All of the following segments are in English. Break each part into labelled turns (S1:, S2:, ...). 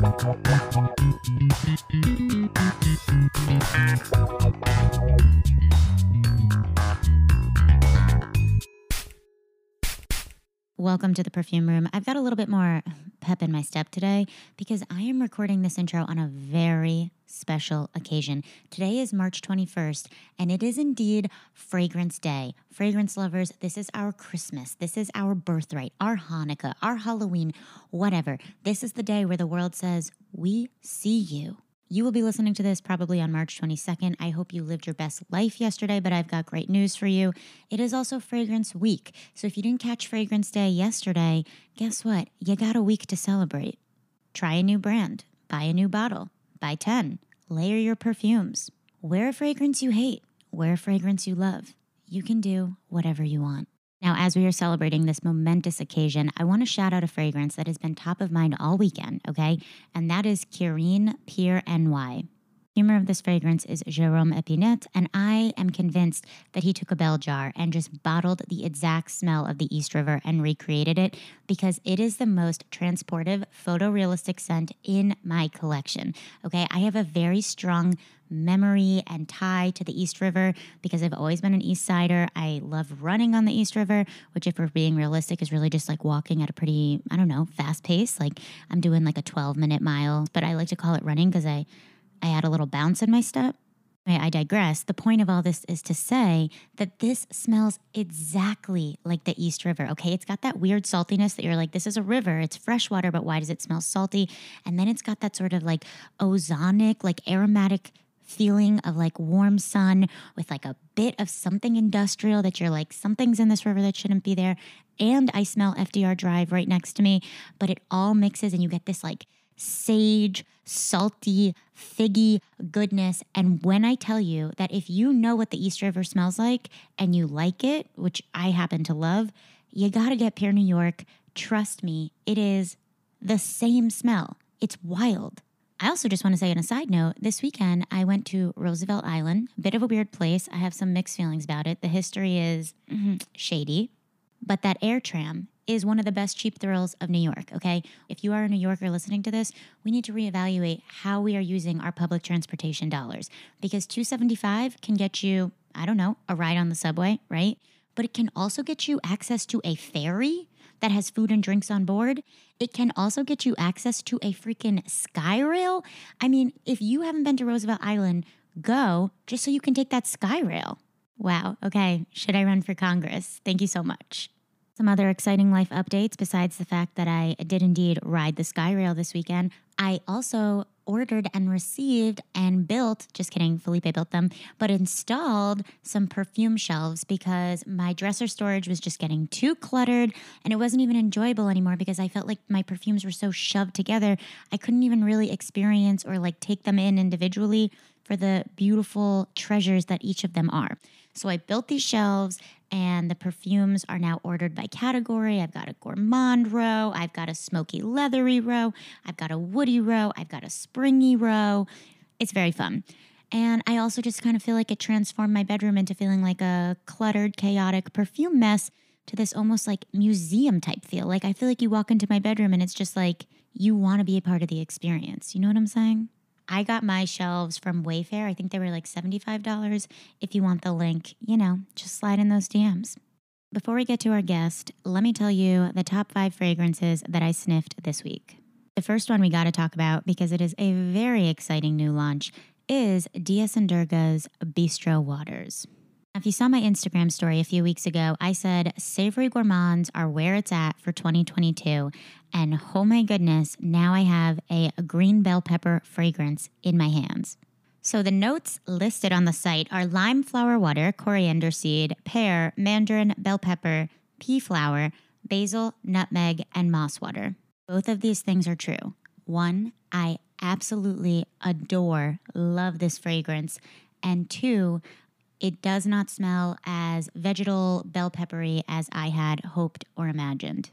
S1: Thank you. Welcome to the perfume room. I've got a little bit more pep in my step today because I am recording this intro on a very special occasion. Today is March 21st, and it is indeed Fragrance Day. Fragrance lovers, this is our Christmas. This is our birthright, our Hanukkah, our Halloween, whatever. This is the day where the world says, We see you. You will be listening to this probably on March 22nd. I hope you lived your best life yesterday, but I've got great news for you. It is also Fragrance Week. So if you didn't catch Fragrance Day yesterday, guess what? You got a week to celebrate. Try a new brand, buy a new bottle, buy 10, layer your perfumes. Wear a fragrance you hate, wear a fragrance you love. You can do whatever you want. Now, as we are celebrating this momentous occasion, I want to shout out a fragrance that has been top of mind all weekend, okay? And that is Kirin Pure NY. Humor of this fragrance is Jerome Epinette, and I am convinced that he took a bell jar and just bottled the exact smell of the East River and recreated it because it is the most transportive, photorealistic scent in my collection. Okay, I have a very strong memory and tie to the East River because I've always been an East Sider. I love running on the East River, which, if we're being realistic, is really just like walking at a pretty, I don't know, fast pace. Like I'm doing like a 12 minute mile, but I like to call it running because I I add a little bounce in my step. I digress. The point of all this is to say that this smells exactly like the East River. Okay. It's got that weird saltiness that you're like, this is a river. It's fresh water, but why does it smell salty? And then it's got that sort of like ozonic, like aromatic feeling of like warm sun with like a bit of something industrial that you're like, something's in this river that shouldn't be there. And I smell FDR Drive right next to me, but it all mixes and you get this like, sage, salty, figgy goodness. And when I tell you that if you know what the East River smells like and you like it, which I happen to love, you got to get Pure New York. Trust me, it is the same smell. It's wild. I also just want to say, on a side note, this weekend I went to Roosevelt Island, a bit of a weird place. I have some mixed feelings about it. The history is mm, shady, but that air tram is one of the best cheap thrills of New York, okay? If you are a New Yorker listening to this, we need to reevaluate how we are using our public transportation dollars because 275 can get you, I don't know, a ride on the subway, right? But it can also get you access to a ferry that has food and drinks on board. It can also get you access to a freaking Skyrail. I mean, if you haven't been to Roosevelt Island, go just so you can take that Skyrail. Wow, okay. Should I run for Congress? Thank you so much. Some other exciting life updates besides the fact that I did indeed ride the Skyrail this weekend. I also ordered and received and built, just kidding, Felipe built them, but installed some perfume shelves because my dresser storage was just getting too cluttered and it wasn't even enjoyable anymore because I felt like my perfumes were so shoved together. I couldn't even really experience or like take them in individually for the beautiful treasures that each of them are. So I built these shelves and the perfumes are now ordered by category. I've got a gourmand row, I've got a smoky leathery row, I've got a woody row, I've got a springy row. It's very fun. And I also just kind of feel like it transformed my bedroom into feeling like a cluttered, chaotic perfume mess to this almost like museum type feel. Like I feel like you walk into my bedroom and it's just like you want to be a part of the experience. You know what I'm saying? I got my shelves from Wayfair. I think they were like $75. If you want the link, you know, just slide in those DMs. Before we get to our guest, let me tell you the top five fragrances that I sniffed this week. The first one we got to talk about because it is a very exciting new launch is D.S. and Durga's Bistro Waters. If you saw my Instagram story a few weeks ago, I said savory gourmands are where it's at for 2022. And oh my goodness, now I have a green bell pepper fragrance in my hands. So the notes listed on the site are lime flower water, coriander seed, pear, mandarin, bell pepper, pea flower, basil, nutmeg, and moss water. Both of these things are true. One, I absolutely adore, love this fragrance. And two, it does not smell as vegetal bell peppery as I had hoped or imagined.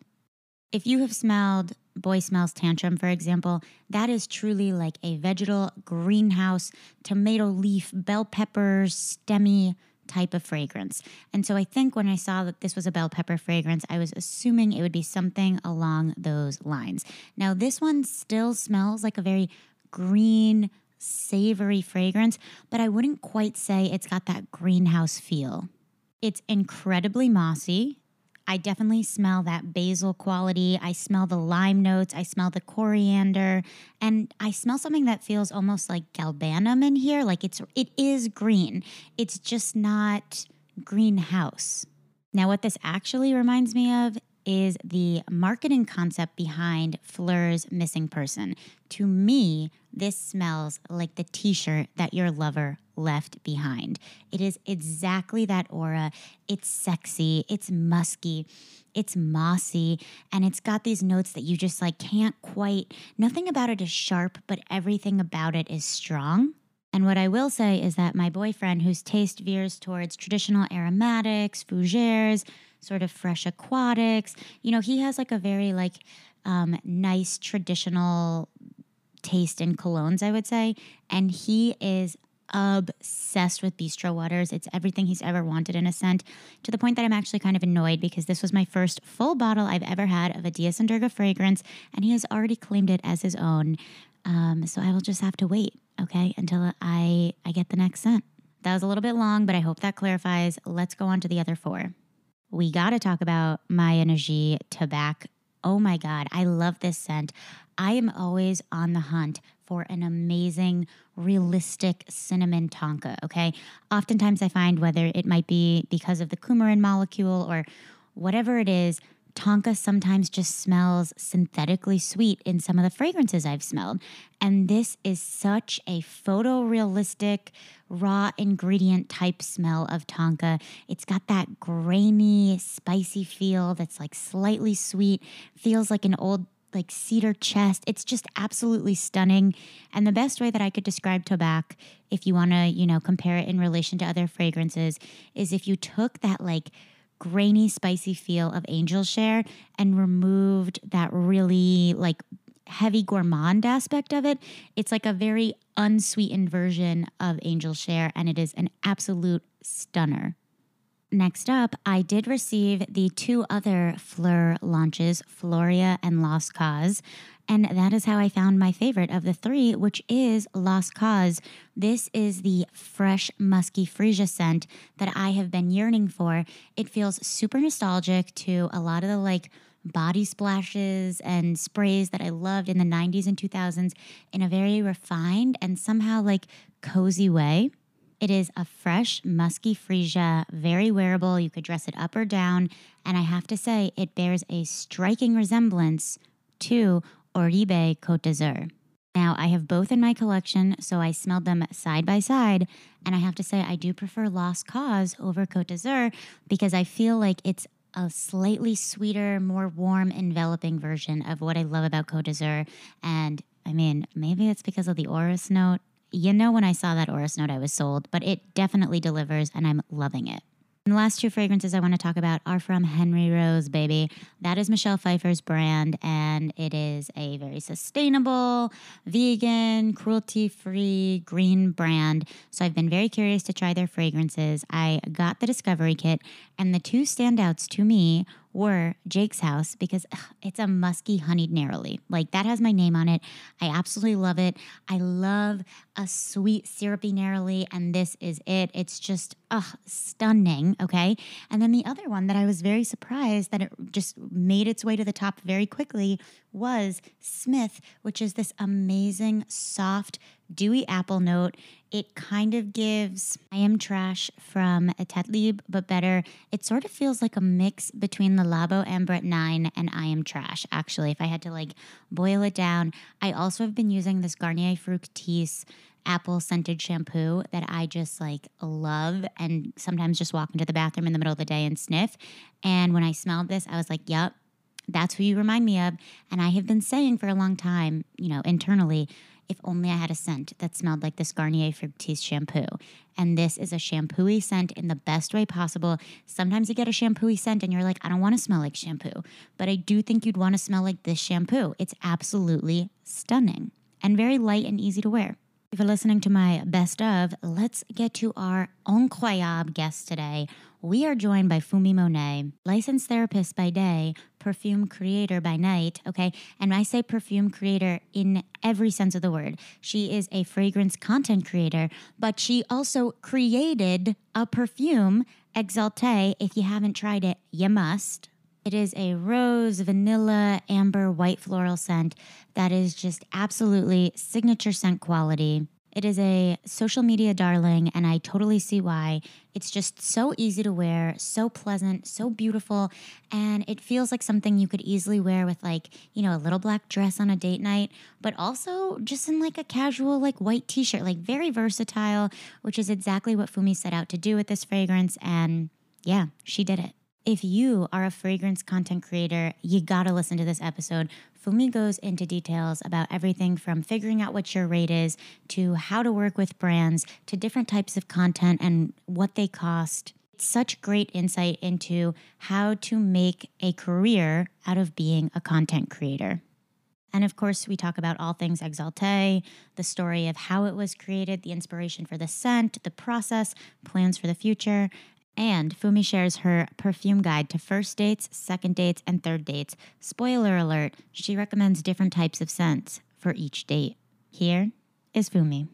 S1: If you have smelled Boy Smells Tantrum, for example, that is truly like a vegetal greenhouse, tomato leaf, bell pepper, stemmy type of fragrance. And so I think when I saw that this was a bell pepper fragrance, I was assuming it would be something along those lines. Now, this one still smells like a very green, savory fragrance, but I wouldn't quite say it's got that greenhouse feel. It's incredibly mossy. I definitely smell that basil quality. I smell the lime notes. I smell the coriander, and I smell something that feels almost like galbanum in here. Like it's it is green. It's just not greenhouse. Now, what this actually reminds me of is the marketing concept behind Phlur's Missing Person. To me, this smells like the t shirt that your lover left behind. It is exactly that aura. It's sexy, it's musky, it's mossy, and it's got these notes that you just like can't quite, nothing about it is sharp, but everything about it is strong. And what I will say is that my boyfriend, whose taste veers towards traditional aromatics, fougères, sort of fresh aquatics. You know, he has like a very like um, nice traditional taste in colognes, I would say. And he is obsessed with bistro waters. It's everything he's ever wanted in a scent to the point that I'm actually kind of annoyed because this was my first full bottle I've ever had of a D.S. fragrance, and he has already claimed it as his own. Um, so I will just have to wait, okay, until I I get the next scent. That was a little bit long, but I hope that clarifies. Let's go on to the other four we got to talk about My Energy Tobacco. Oh my God, I love this scent. I am always on the hunt for an amazing, realistic cinnamon tonka. Okay. Oftentimes I find whether it might be because of the coumarin molecule or whatever it is, Tonka sometimes just smells synthetically sweet in some of the fragrances I've smelled. And this is such a photorealistic, raw ingredient type smell of Tonka. It's got that grainy, spicy feel that's like slightly sweet, feels like an old like cedar chest. It's just absolutely stunning. And the best way that I could describe tobacco, if you want to, you know, compare it in relation to other fragrances, is if you took that like grainy, spicy feel of Angel Share and removed that really like heavy gourmand aspect of it. It's like a very unsweetened version of Angel Share, and it is an absolute stunner. Next up, I did receive the two other Phlur launches, Floria and Lost Cause. And that is how I found my favorite of the three, which is Lost Cause. This is the fresh, musky freesia scent that I have been yearning for. It feels super nostalgic to a lot of the like body splashes and sprays that I loved in the 90s and 2000s in a very refined and somehow like cozy way. It is a fresh, musky freesia, very wearable. You could dress it up or down. And I have to say, it bears a striking resemblance to Oribe Côte d'Azur. Now, I have both in my collection, so I smelled them side by side. And I have to say, I do prefer Lost Cause over Côte d'Azur because I feel like it's a slightly sweeter, more warm, enveloping version of what I love about Côte d'Azur. And I mean, maybe it's because of the orris note. You know, when I saw that orris note, I was sold, but it definitely delivers, and I'm loving it. And the last two fragrances I want to talk about are from Henry Rose, baby. That is Michelle Pfeiffer's brand, and it is a very sustainable, vegan, cruelty free, green brand. So I've been very curious to try their fragrances. I got the Discovery Kit, and the two standouts to me were Jake's House because ugh, it's a musky honeyed neroli. Like that has my name on it. I absolutely love it. I love a sweet syrupy neroli, and this is it. It's just ugh, stunning. Okay. And then the other one that I was very surprised that it just made its way to the top very quickly was Smith, which is this amazing, soft, dewy apple note. It kind of gives I Am Trash from État Libre, but better. It sort of feels like a mix between the Labo Ambrette 9 and I Am Trash, actually, if I had to like boil it down. I also have been using this Garnier Fructis apple scented shampoo that I just like love and sometimes just walk into the bathroom in the middle of the day and sniff. And when I smelled this, I was like, yep, that's who you remind me of. And I have been saying for a long time, you know, internally, if only I had a scent that smelled like this Garnier Fructis shampoo. And this is a shampooy scent in the best way possible. Sometimes you get a shampooy scent and you're like, I don't want to smell like shampoo. But I do think you'd want to smell like this shampoo. It's absolutely stunning and very light and easy to wear. If you're listening to my best of, let's get to our incroyable guest today. We are joined by Fumi Monet, licensed therapist by day, perfume creator by night. Okay. And I say perfume creator in every sense of the word. She is a fragrance content creator, but she also created a perfume, Exalte. If you haven't tried it, you must. It is a rose, vanilla, amber, white floral scent that is just absolutely signature scent quality. It is a social media darling, and I totally see why. It's just so easy to wear, so pleasant, so beautiful, and it feels like something you could easily wear with, like, you know, a little black dress on a date night, but also just in like a casual, like, white t shirt, like, very versatile, which is exactly what Fumi set out to do with this fragrance. And yeah, she did it. If you are a fragrance content creator, you gotta listen to this episode. Fumi goes into details about everything from figuring out what your rate is to how to work with brands to different types of content and what they cost. It's such great insight into how to make a career out of being a content creator. And of course, we talk about all things Exalte, the story of how it was created, the inspiration for the scent, the process, plans for the future, and Fumi shares her perfume guide to first dates, second dates, and third dates. Spoiler alert, she recommends different types of scents for each date. Here is Fumi.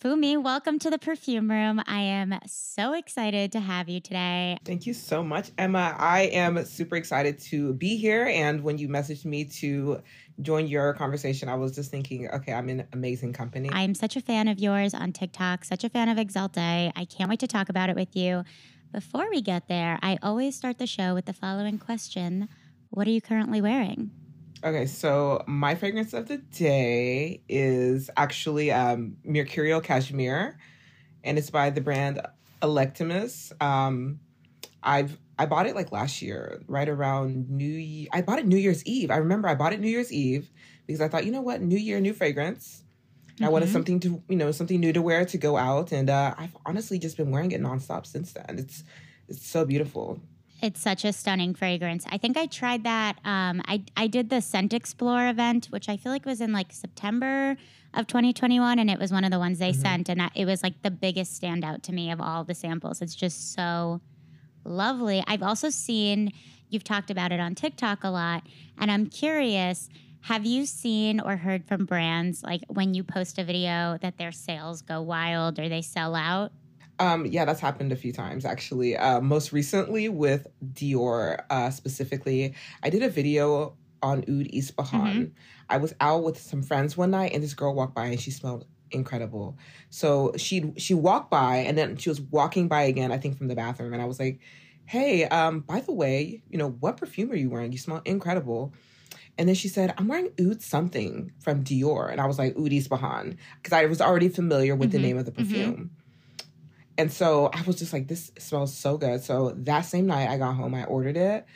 S1: Fumi, welcome to the perfume room. I am so excited to have you today.
S2: Thank you so much, Emma. I am super excited to be here. And when you messaged me to join your conversation, I was just thinking, okay, I'm in amazing company.
S1: I'm such a fan of yours on TikTok, such a fan of Exalte. I can't wait to talk about it with you. Before we get there, I always start the show with the following question What are you currently wearing?
S2: Okay, so my fragrance of the day is actually um, Mercurial Cashmere, and it's by the brand Electimuss. Um, I've I bought it like last year, right around New Year. I bought it New Year's Eve. I remember I bought it New Year's Eve because I thought, you know what, New Year, new fragrance. Mm-hmm. I wanted mm-hmm. something to, you know, something new to wear to go out, and uh, I've honestly just been wearing it nonstop since then. It's it's so beautiful.
S1: It's such a stunning fragrance. I think I tried that. Um, I I did the Scent Explore event, which I feel like was in like September of 2021, and it was one of the ones they mm-hmm. sent, and it was like the biggest standout to me of all the samples. It's just so lovely. I've also seen you've talked about it on TikTok a lot, and I'm curious. Have you seen or heard from brands like when you post a video that their sales go wild or they sell out?
S2: Um, yeah, that's happened a few times actually. Uh, most recently with Dior uh, specifically, I did a video on Oud Ispahan. Mm-hmm. I was out with some friends one night, and this girl walked by, and she smelled incredible. So she she walked by, and then she was walking by again. I think from the bathroom, and I was like, "Hey, um, by the way, you know what perfume are you wearing? You smell incredible." And then she said, I'm wearing Oud something from Dior. And I was like, Oud Ispahan, because I was already familiar with mm-hmm. the name of the mm-hmm. perfume. Mm-hmm. And so I was just like, this smells so good. So that same night I got home, I ordered it.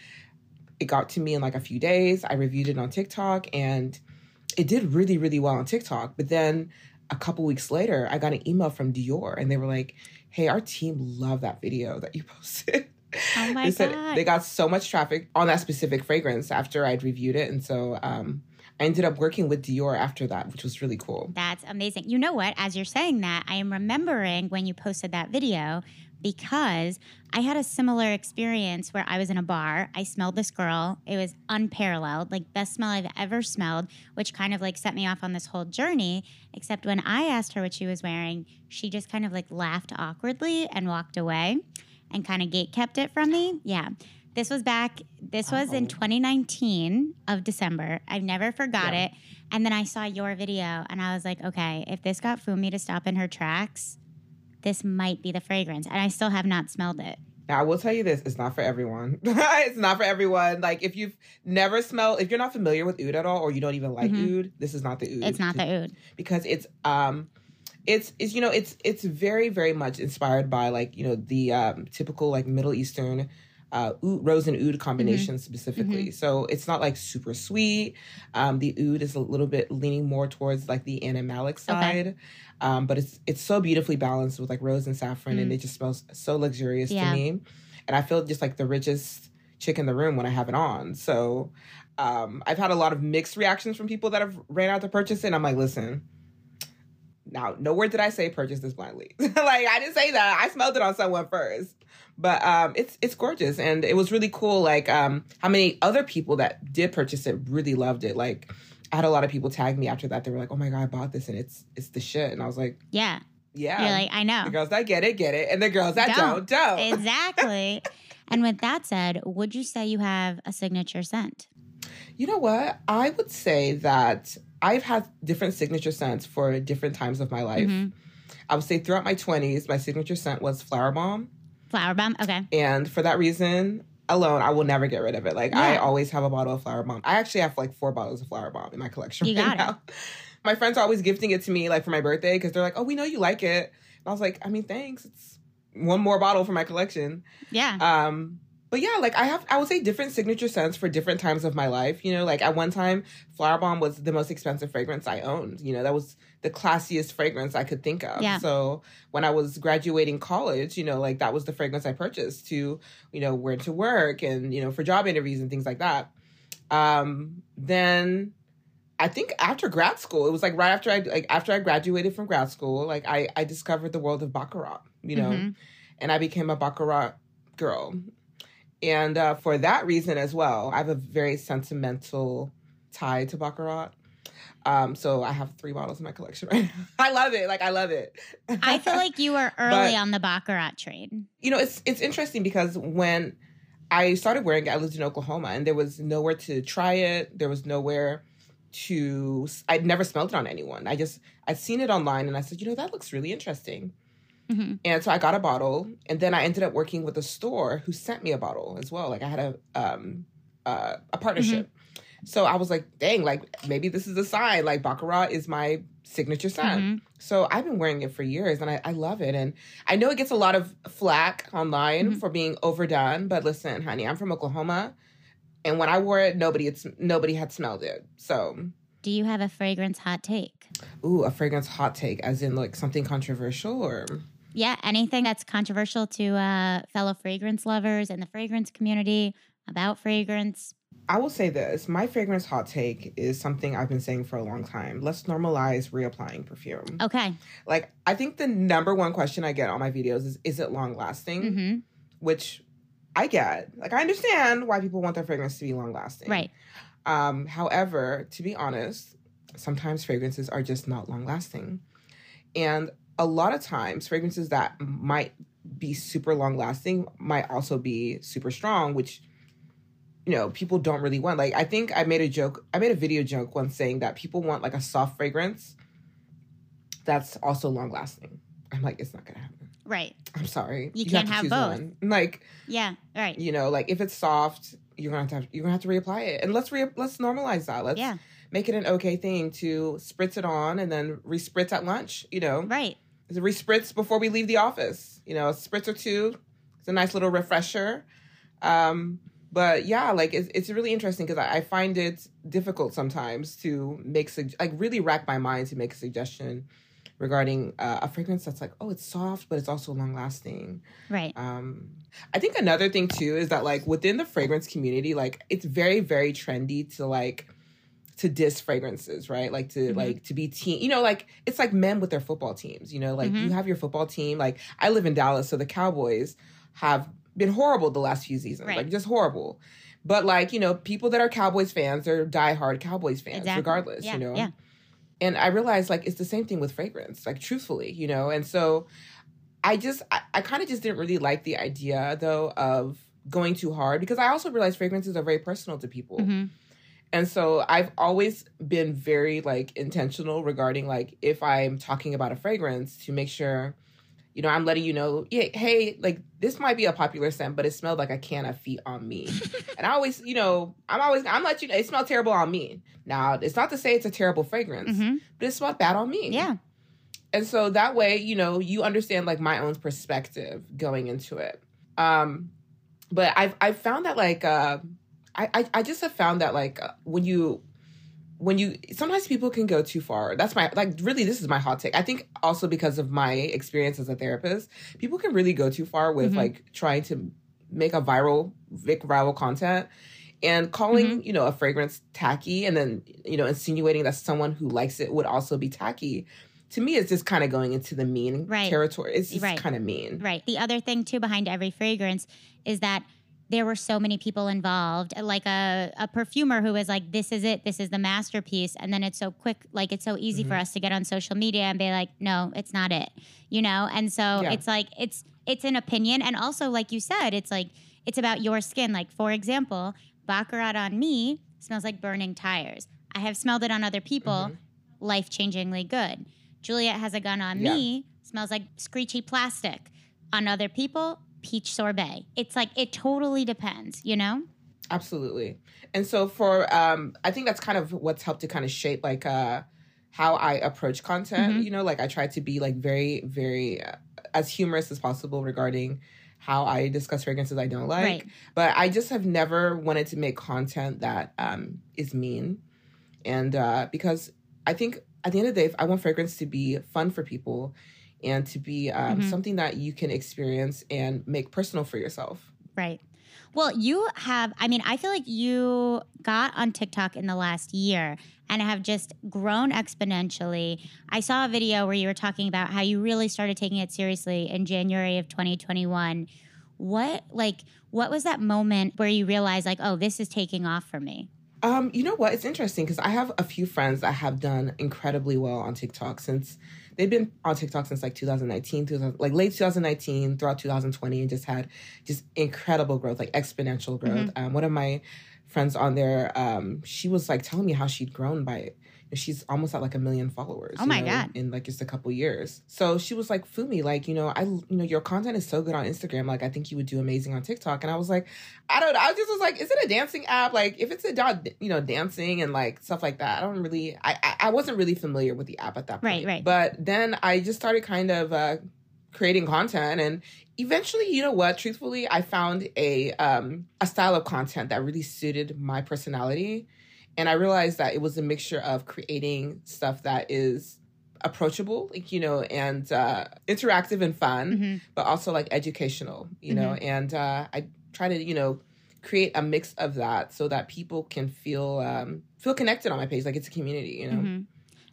S2: It got to me in like a few days. I reviewed it on TikTok and it did really, really well on TikTok. But then a couple weeks later, I got an email from Dior and they were like, hey, our team loved that video that you posted.
S1: Oh my
S2: they said
S1: God.
S2: they got so much traffic on that specific fragrance after I'd reviewed it. And so um, I ended up working with Dior after that, which was really cool.
S1: That's amazing. You know what? As you're saying that, I am remembering when you posted that video because I had a similar experience where I was in a bar. I smelled this girl. It was unparalleled, like best smell I've ever smelled, which kind of like set me off on this whole journey. Except when I asked her what she was wearing, she just kind of like laughed awkwardly and walked away and kind of gate kept it from me. Yeah. This was back, this was in 2019 of December. I've never forgot yeah. it. And then I saw your video and I was like, okay, if this got Fumi to stop in her tracks, this might be the fragrance. And I still have not smelled it.
S2: Now, I will tell you this: it's not for everyone. it's not for everyone. Like if you've never smelled, if you're not familiar with oud at all, or you don't even like mm-hmm. oud, this is not the oud.
S1: It's not the oud
S2: because it's um, it's it's you know it's it's very very much inspired by like you know the um, typical like Middle Eastern uh, oud, rose and oud combination mm-hmm. specifically. Mm-hmm. So it's not like super sweet. Um, the oud is a little bit leaning more towards like the animalic side, okay. um, but it's it's so beautifully balanced with like rose and saffron, mm. and it just smells so luxurious yeah. to me. And I feel just like the richest chick in the room when I have it on. So um, I've had a lot of mixed reactions from people that have ran out to purchase it. And I'm like, listen, Now, nowhere did I say purchase this blindly. like I didn't say that. I smelled it on someone first. But um it's it's gorgeous and it was really cool like um how many other people that did purchase it really loved it. Like I had a lot of people tag me after that. They were like, "Oh my god, I bought this and it's it's the shit." And I was like,
S1: Yeah.
S2: "Yeah."
S1: You're like, I know.
S2: the girls that get it get it, and the girls that don't
S1: Don't.
S2: don't.
S1: Exactly. and with that said, would you say you have a signature scent?
S2: You know what? I would say that I've had different signature scents for different times of my life.
S1: Mhm.
S2: I would say throughout my 20s, my signature scent was Flower Bomb.
S1: Flower bomb? Okay.
S2: And for that reason alone, I will never get rid of it. Like, I always have a bottle of Flower Bomb. I actually have like four bottles of Flower Bomb in my collection
S1: You
S2: right
S1: got it.
S2: My friends are always gifting it to me, like, for my birthday, because they're like, oh, we know you like it. And I was like, I mean, thanks. It's one more bottle for my collection.
S1: Yeah.
S2: Um, but yeah, like I have, I would say different signature scents for different times of my life. You know, like at one time, Flower Bomb was the most expensive fragrance I owned. You know, that was the classiest fragrance I could think of.
S1: Yeah.
S2: So when I was graduating college, you know, like that was the fragrance I purchased to, you know, wear to work and you know for job interviews and things like that. Um, then I think after grad school, it was like right after I like after I graduated from grad school, like I I discovered the world of baccarat. You know
S1: Mhm.
S2: and I became a Baccarat girl. And uh, for that reason as well, I have a very sentimental tie to Baccarat. Um, so I have three bottles in my collection right now. I love it. Like I love it.
S1: I feel like you were early
S2: But-
S1: on the Baccarat trade.
S2: you know, it's it's interesting because when I started wearing it, I lived in Oklahoma and there was nowhere to try it. There was nowhere to I'd never smelled it on anyone. I just I'd seen it online and I said, you know, that looks really interesting.
S1: Mhm.
S2: And so I got a bottle, and then I ended up working with a store who sent me a bottle as well. Like I had a um uh, a partnership. So I was like, dang, like maybe this is a sign. Like Baccarat is my signature scent.
S1: Mhm.
S2: So I've been wearing it for years, and I, I love it. And I know it gets a lot of flack online
S1: Mhm.
S2: for being overdone, but listen, honey, I'm from Oklahoma, and when I wore it, nobody had, nobody had smelled it. So.
S1: Do you have a fragrance hot take?
S2: Ooh, a fragrance hot take, as in like something controversial, or
S1: Yeah, anything that's controversial to uh, fellow fragrance lovers and the fragrance community about fragrance.
S2: I will say this: my fragrance hot take is something I've been saying for a long time. Let's normalize reapplying perfume.
S1: Okay.
S2: Like, I think the number one question I get on my videos is, "Is it long lasting?"
S1: hmm
S2: Which I get. Like, I understand why people want their fragrance to be long lasting.
S1: Right.
S2: Um, however, to be honest, sometimes fragrances are just not long lasting, and a lot of times fragrances that might be super long lasting might also be super strong, which you know people don't really want. Like I think I made a joke, I made a video joke once saying that people want like a soft fragrance that's also long lasting. I'm like, it's not gonna happen.
S1: Right.
S2: I'm sorry.
S1: You can't have both.
S2: One. Like
S1: Yeah. Right.
S2: you know, like if it's soft, you're gonna have to have, you're gonna have to reapply it, and let's re let's normalize that. Let's
S1: Yeah.
S2: make it an okay thing to spritz it on and then respritz at lunch. You know,
S1: Right.
S2: Respritz before we leave the office. You know, a spritz or two. It's a nice little refresher. Um, but yeah, like it's it's really interesting because I, I find it difficult sometimes to make like really rack my mind to make a suggestion regarding uh, a fragrance that's like, oh, it's soft, but it's also long lasting.
S1: Right.
S2: Um, I think another thing too is that like within the fragrance community, like it's very very trendy to like to diss fragrances, right? Like to
S1: Mhm.
S2: like to be team, you know, like it's like men with their football teams. You know, like
S1: Mhm.
S2: you have your football team. Like I live in Dallas, so the Cowboys have been horrible the last few seasons,
S1: Right.
S2: like just horrible. But like you know, people that are Cowboys fans are diehard Cowboys fans,
S1: Exactly.
S2: regardless.
S1: Yeah,
S2: You know,
S1: yeah.
S2: and I realized like it's the same thing with fragrance, like truthfully, you know. And so I just I, I kind of just didn't really like the idea though of going too hard because I also realized fragrances are very personal to people.
S1: hmm
S2: And so I've always been very like intentional regarding like if I'm talking about a fragrance to make sure you know, I'm letting you know, yeah, hey, like this might be a popular scent, but it smelled like a can of feet on me. and I always, you know, I'm always, I'm let you know, it smelled terrible on me. Now, it's not to say it's a terrible fragrance,
S1: hmm
S2: but it smelled bad on me.
S1: Yeah.
S2: And so that way, you know, you understand like my own perspective going into it. Um, but I've I've found that like uh, I, I I just have found that like when you when you sometimes people can go too far. That's my like really this is my hot take. I think also because of my experience as a therapist, people can really go too far with
S1: Mhm.
S2: like trying to make a viral vic viral content and calling you know a fragrance tacky and then you know insinuating that someone who likes it would also be tacky to me it's just kind of going into the mean
S1: Right.
S2: territory. It's just
S1: Right.
S2: kind of mean.
S1: Right. The other thing too behind every fragrance is that there were so many people involved, like a, a perfumer who was like, this is it, this is the masterpiece. And then it's so quick, like it's so easy for
S2: Mhm.
S1: us to get on social media and be like, no, it's not it. You know? And so
S2: Yeah.
S1: it's like it's it's an opinion. And also, like you said, it's like it's about your skin. Like, for example, Baccarat on me smells like burning tires. I have smelled it on other people,
S2: Mhm.
S1: life changingly good. Juliette has a gun on
S2: Yeah.
S1: me, smells like screechy plastic. On other people, peach sorbet. It's like it totally depends, you know?
S2: Absolutely. And so for um I think that's kind of what's helped to kind of shape like uh how I approach content,
S1: Mhm.
S2: you know, like I try to be like very very uh, as humorous as possible regarding how I discuss fragrances I don't like.
S1: Right.
S2: But I just have never wanted to make content that um is mean. And uh because I think at the end of the day if I want fragrance to be fun for people and to be um,
S1: Mhm.
S2: something that you can experience and make personal for yourself.
S1: Right. Well, you have, I mean, I feel like you got on TikTok in the last year and have just grown exponentially. I saw a video where you were talking about how you really started taking it seriously in January of 2021. What, like, what was that moment where you realized, like, oh, this is taking off for me?
S2: Um, you know what? It's interesting because I have a few friends that have done incredibly well on TikTok since they've been on TikTok since like 2019, 2000, like late 2019 throughout 2020, and just had just incredible growth, like exponential growth. Um, one of my friends on there, um, she was like telling me how she'd grown by she's almost at like a million followers.
S1: Oh
S2: you
S1: my
S2: know,
S1: God.
S2: In like just a couple years. So she was like, Fumi, like, you know, I you know, your content is so good on Instagram. Like I think you would do amazing on TikTok. And I was like, I don't know. I just was like, is it a dancing app? Like if it's about you know, dancing and like stuff like that, I don't really I I, I wasn't really familiar with the app at that point.
S1: Right, right.
S2: But then I just started kind of uh creating content and eventually you know what truthfully i found a um a style of content that really suited my personality and i realized that it was a mixture of creating stuff that is approachable like you know and uh interactive and fun
S1: Mhm.
S2: but also like educational you know and uh i try to you know create a mix of that so that people can feel um feel connected on my page like it's a community you know
S1: Mhm.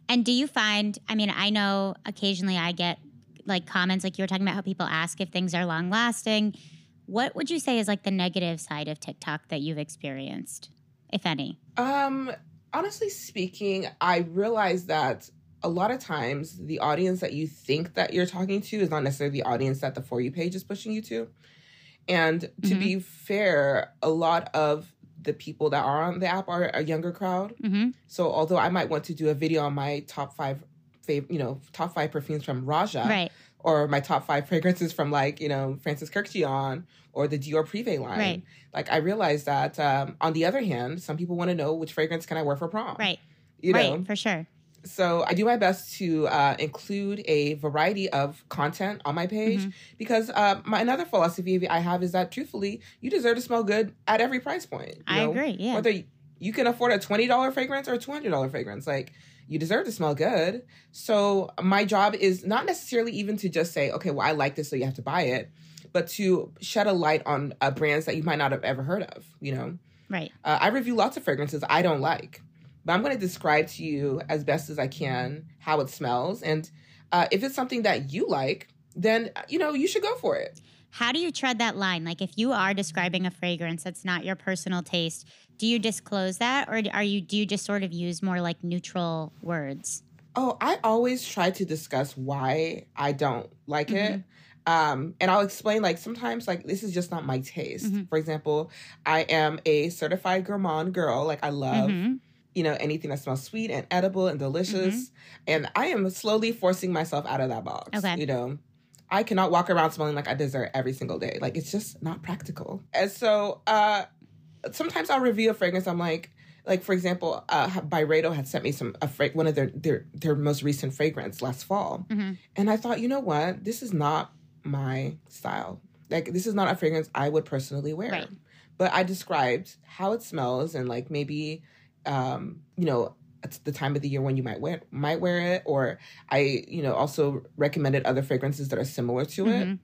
S1: And do you find, I mean, I know occasionally I get like comments like you were talking about how people ask if things are long lasting. What would you say is like the negative side of TikTok that you've experienced, if any?
S2: Um, honestly speaking, I realize that a lot of times the audience that you think that you're talking to is not necessarily the audience that the For You page is pushing you to. And to
S1: Mhm.
S2: be fair, a lot of the people that are on the app are a younger crowd.
S1: Mm-hmm.
S2: So although I might want to do a video on my top five, fav- you know, top five perfumes from Roja,
S1: Right.
S2: Or my top five fragrances from like you know Francis Kurkdjian or the Dior Privé line.
S1: Right.
S2: Like I realized that um, on the other hand, some people want to know which fragrance can I wear for prom.
S1: Right.
S2: You know.
S1: Right. For sure.
S2: So I do my best to uh, include a variety of content on my page
S1: Mhm.
S2: because uh, my another philosophy I have is that truthfully, you deserve to smell good at every price point. you
S1: I
S2: know?
S1: agree. Yeah.
S2: Whether you- you can afford a twenty dollar fragrance or a two hundred dollar fragrance, like you deserve to smell good. So my job is not necessarily even to just say, okay, well I like this, so you have to buy it, but to shed a light on uh, brands that you might not have ever heard of. You know,
S1: right.
S2: uh, I review lots of fragrances I don't like, but I'm going to describe to you as best as I can how it smells, and uh, if it's something that you like, then you know you should go for it.
S1: How do you tread that line? Like, if you are describing a fragrance that's not your personal taste, do you disclose that, or are you do you just sort of use more like neutral words?
S2: Oh, I always try to discuss why I don't like it. Um, and I'll explain like sometimes like this is just not my taste.
S1: Mhm.
S2: For example, I am a certified gourmand girl. Like I love,
S1: Mhm.
S2: you know, anything that smells sweet and edible and delicious. And I am slowly forcing myself out of that box.
S1: Okay.
S2: You know. I cannot walk around smelling like a dessert every single day. Like it's just not practical. And so uh sometimes I'll review a fragrance. I'm like, like for example, uh, Byredo had sent me some a fra- one of their their their most recent fragrance last fall,
S1: Mhm.
S2: and I thought, you know what, this is not my style. Like this is not a fragrance I would personally wear.
S1: Right.
S2: But I described how it smells and like maybe, um, you know. It's the time of the year when you might wear might wear it, or I, you know, also recommended other fragrances that are similar to it.
S1: Mhm.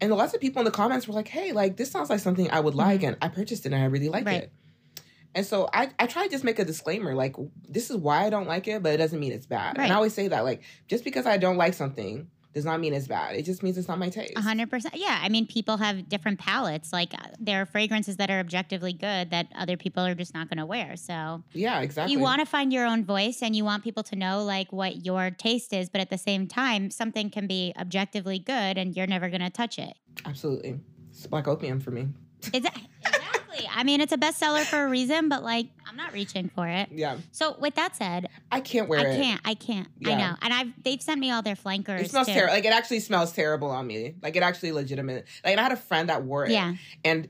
S2: And lots of people in the comments were like, "Hey, like this sounds like something I would like," and I purchased it and I really like
S1: Right.
S2: it. And so I, I try to just make a disclaimer like, this is why I don't like it, but it doesn't mean it's bad.
S1: Right.
S2: And I always say that, like, just because I don't like something does not mean it's bad. It just means it's not my taste.
S1: Hundred percent. Yeah, I mean, people have different palates. Like uh, there are fragrances that are objectively good that other people are just not going to wear. So
S2: Yeah, exactly.
S1: you want to find your own voice, and you want people to know like what your taste is. But at the same time, something can be objectively good, and you're never going to touch it.
S2: Absolutely. It's black opium for me.
S1: Exa- I mean, it's a bestseller for a reason, but like, I'm not reaching for it.
S2: Yeah.
S1: So with that said,
S2: I can't wear
S1: I
S2: it.
S1: I can't. I can't. I know. And I've they've sent me all their flankers.
S2: It smells terrible. Like it actually smells terrible on me. Like it actually legitimate. Like I had a friend that wore it.
S1: Yeah.
S2: And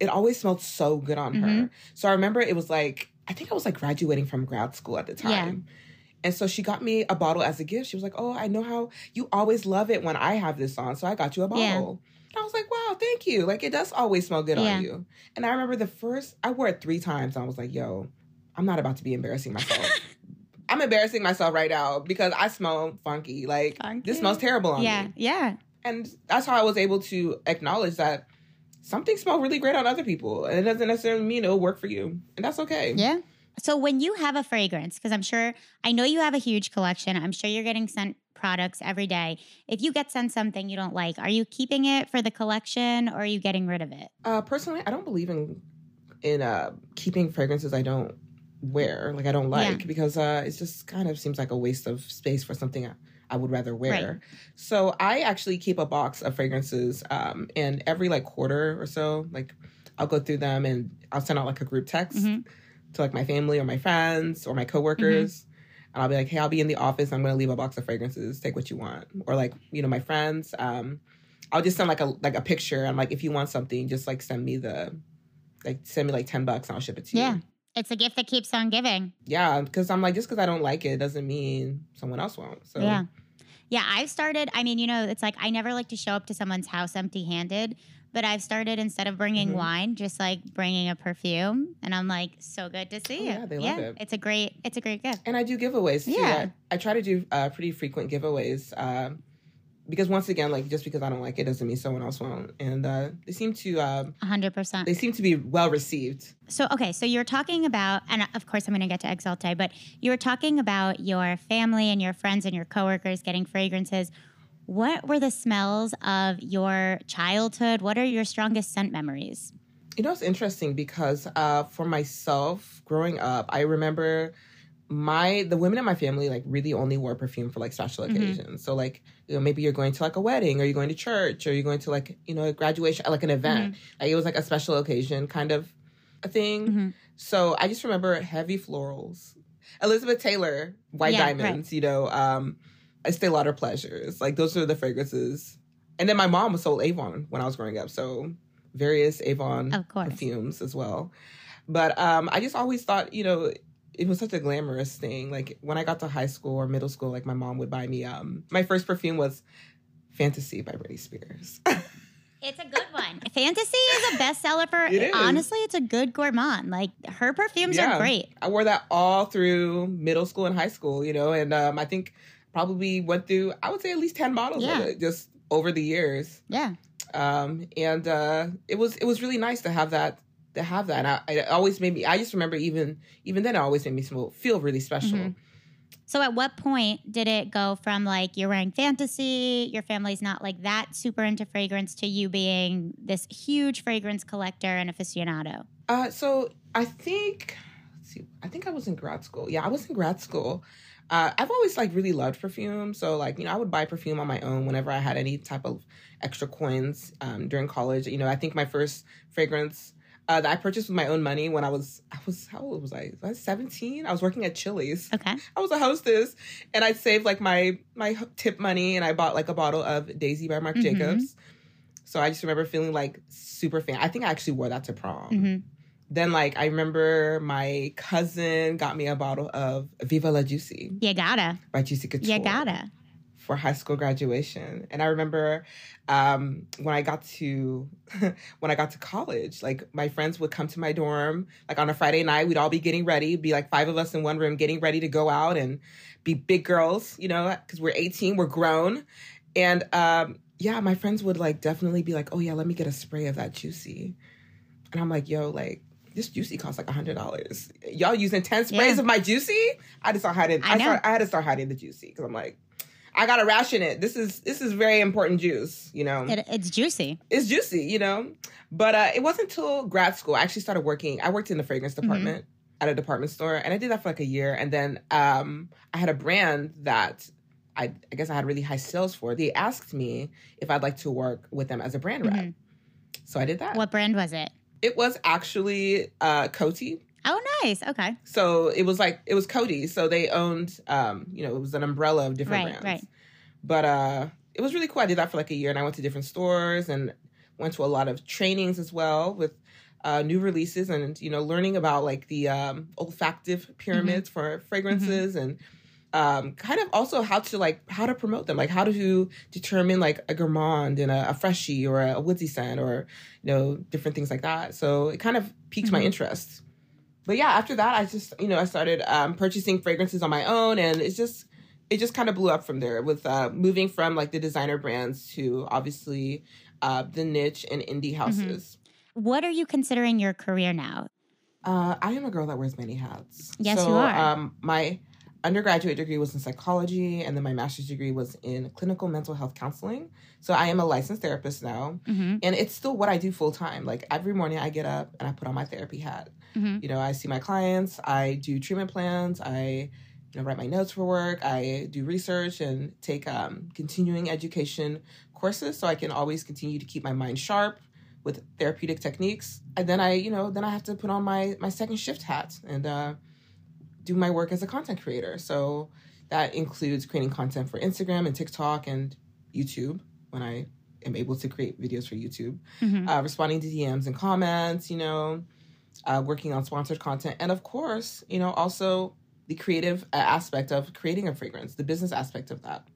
S2: it always smelled so good on her.
S1: Mhm.
S2: So I remember it was like I think I was like graduating from grad school at the time. Yeah. And so she got me a bottle as a gift. She was like, "Oh, I know how you always love it when I have this on, so I got you a bottle."
S1: Yeah.
S2: And I was like, "Wow, thank you." Like it does always smell good
S1: Yeah.
S2: on you. And I remember the first I wore it three times. And I was like, "Yo, I'm not about to be embarrassing myself." I'm embarrassing myself right now because I smell funky. Like
S1: Funky?
S2: this smells terrible on
S1: Yeah.
S2: me.
S1: Yeah.
S2: And that's how I was able to acknowledge that something smells really great on other people. And it doesn't necessarily mean it'll work for you. And that's okay.
S1: Yeah. So when you have a fragrance, because I'm sure I know you have a huge collection. I'm sure you're getting sent products every day. If you get sent something you don't like, are you keeping it for the collection or are you getting rid of it?
S2: Uh, personally, I don't believe in in uh, keeping fragrances I don't wear, like I don't like,
S1: Yeah.
S2: because uh, it just kind of seems like a waste of space for something I, I would rather wear.
S1: Right.
S2: So I actually keep a box of fragrances, um, and every like quarter or so, like I'll go through them and I'll send out like a group text
S1: Mhm.
S2: To like my family or my friends or my coworkers. And I'll be like, hey, I'll be in the office. I'm gonna leave a box of fragrances. Take what you want. Or like, you know, my friends. Um, I'll just send like a like a picture. I'm like, if you want something, just like send me the like send me like ten bucks and I'll ship it to
S1: Yeah.
S2: you. Yeah.
S1: It's a gift that keeps on giving.
S2: Yeah, because I'm like, just because I don't like it doesn't mean someone else won't. So
S1: Yeah. Yeah, I've started. I mean, you know, it's like I never like to show up to someone's house empty handed, but I've started instead of bringing
S2: Mhm.
S1: wine, just like bringing a perfume. And I'm like, so good to see
S2: Oh,
S1: you.
S2: yeah, they love it.
S1: It's a great, it's a great gift.
S2: And I do giveaways too.
S1: Yeah.
S2: I, I try to do uh, pretty frequent giveaways. Um, because once again, like just because I don't like it doesn't mean someone else won't. And uh, they seem to um,
S1: 100%.
S2: they seem to be well received.
S1: So, okay, so you're talking about, and of course I'm going to get to Exalte, but you were talking about your family and your friends and your coworkers getting fragrances. What were the smells of your childhood? What are your strongest scent memories?
S2: You know, it's interesting because uh, for myself, growing up, I remember my the women in my family like really only wore perfume for like special
S1: Mhm.
S2: occasions. So like you know maybe you're going to like a wedding or you're going to church or you're going to like you know a graduation like an event. Like it was like a special occasion kind of a thing.
S1: Mhm.
S2: So I just remember heavy florals. Elizabeth Taylor, White
S1: Yeah,
S2: Diamonds, you know, um, Estee Lauder Pleasures. Like those are the fragrances. And then my mom was sold Avon when I was growing up. So various Avon
S1: Of course.
S2: perfumes as well. But um, I just always thought, you know, it was such a glamorous thing. Like when I got to high school or middle school, like my mom would buy me. Um, my first perfume was Fantasy by Britney Spears.
S1: It's a good one. Fantasy is a bestseller for,
S2: It
S1: honestly, it's a good gourmand. Like her perfumes
S2: Yeah.
S1: are great.
S2: I wore that all through middle school and high school, you know, and um, I think probably went through, I would say at least 10 bottles
S1: Yeah.
S2: of it just over the years.
S1: Yeah.
S2: Um, and uh, it was it was really nice to have that to have that. And I, it always made me. I just remember even even then it always made me feel, really special.
S1: Mhm. So at what point did it go from like you're wearing fantasy, your family's not like that super into fragrance to you being this huge fragrance collector and aficionado?
S2: Uh, so I think let's see, I think I was in grad school. Yeah, I was in grad school. Uh, I've always like really loved perfume, so like you know I would buy perfume on my own whenever I had any type of extra coins um, during college. You know, I think my first fragrance uh, that I purchased with my own money when I was I was how old was I? I was seventeen. I was working at Chili's.
S1: Okay.
S2: I was a hostess, and I saved like my my tip money, and I bought like a bottle of Daisy by Marc
S1: Mhm.
S2: Jacobs. So I just remember feeling like super fan. I think I actually wore that to prom.
S1: hmm
S2: Then like I remember my cousin got me a bottle of Viva la Juicy
S1: You gotta.
S2: by Juicy Couture
S1: You gotta.
S2: for high school graduation. And I remember um, when I got to when I got to college, like my friends would come to my dorm like on a Friday night. We'd all be getting ready, be like five of us in one room, getting ready to go out and be big girls, you know, because we're 18, we're grown. And um, yeah, my friends would like definitely be like, "Oh yeah, let me get a spray of that juicy," and I'm like, "Yo, like." This juicy costs like a hundred dollars. Y'all using ten sprays
S1: Yeah.
S2: of my juicy? I just start hiding.
S1: I
S2: I, start, I had to start hiding the juicy because I'm like, I gotta ration it. This is this is very important juice. You know,
S1: It, it's juicy.
S2: it's juicy. You know, but uh, it wasn't until grad school I actually started working. I worked in the fragrance department at a department store, and I did that for like a year. And then um, I had a brand that. I, I guess I had really high sales for. They asked me if I'd like to work with them as a brand rep.
S1: Mhm.
S2: So I did that.
S1: What brand was it?
S2: It was actually uh Coty.
S1: Oh, nice. Okay.
S2: So it was like it was Coty. So they owned um, you know, it was an umbrella of different
S1: Right,
S2: brands.
S1: right.
S2: But uh it was really cool. I did that for like a year and I went to different stores and went to a lot of trainings as well with uh, new releases and you know learning about like the um, olfactive pyramids for fragrances and um, kind of also how to like how to promote them like how to determine like a gourmand and a, a freshie or a, woodsy scent or you know different things like that so it kind of piqued my
S1: Mhm.
S2: interest but yeah after that i just you know i started um, purchasing fragrances on my own and it's just it just kind of blew up from there with uh, moving from like the designer brands to obviously uh, the niche and indie houses
S1: What are you considering your career now?
S2: uh, I am a girl that wears many hats.
S1: Yes,
S2: so,
S1: you are.
S2: Um, my undergraduate degree was in psychology, and then my master's degree was in clinical mental health counseling. So I am a licensed therapist now,
S1: Mm-hmm.
S2: and it's still what I do full time. Like every morning, I get up and I put on my therapy hat.
S1: Mhm.
S2: You know, I see my clients, I do treatment plans, I you know write my notes for work, I do research and take um, continuing education courses, so I can always continue to keep my mind sharp with therapeutic techniques. And then I, you know, then I have to put on my my second shift hat and uh, do my work as a content creator. So that includes creating content for Instagram and TikTok and YouTube when I am able to create videos for YouTube,
S1: Mhm.
S2: uh, responding to DMs and comments, you know, uh, working on sponsored content, and of course, you know, also the creative uh, aspect of creating a fragrance, the business aspect of that.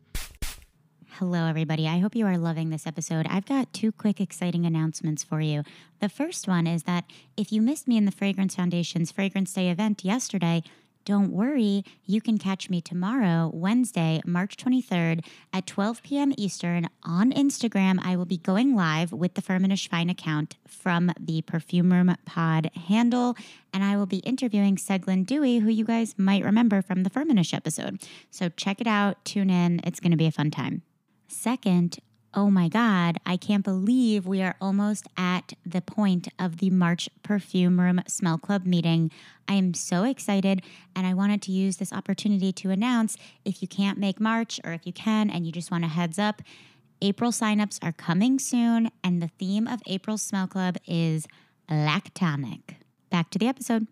S1: Hello, everybody. I hope you are loving this episode. I've got two quick, exciting announcements for you. The first one is that if you missed me in the Fragrance Foundation's Fragrance Day event yesterday, don't worry, you can catch me tomorrow, Wednesday, March 23rd at 12 p.m. Eastern on Instagram. I will be going live with the Firmenich Fine account from the Perfume Room Pod handle, and I will be interviewing Seglin Dewey, who you guys might remember from the Firmenich episode. So check it out, tune in. It's going to be a fun time. Second, oh my God, I can't believe we are almost at the point of the March Perfume Room Smell Club meeting. I am so excited, and I wanted to use this opportunity to announce if you can't make March or if you can and you just want a heads up, April signups are coming soon, and the theme of April's Smell Club is lactonic. Back to the episode.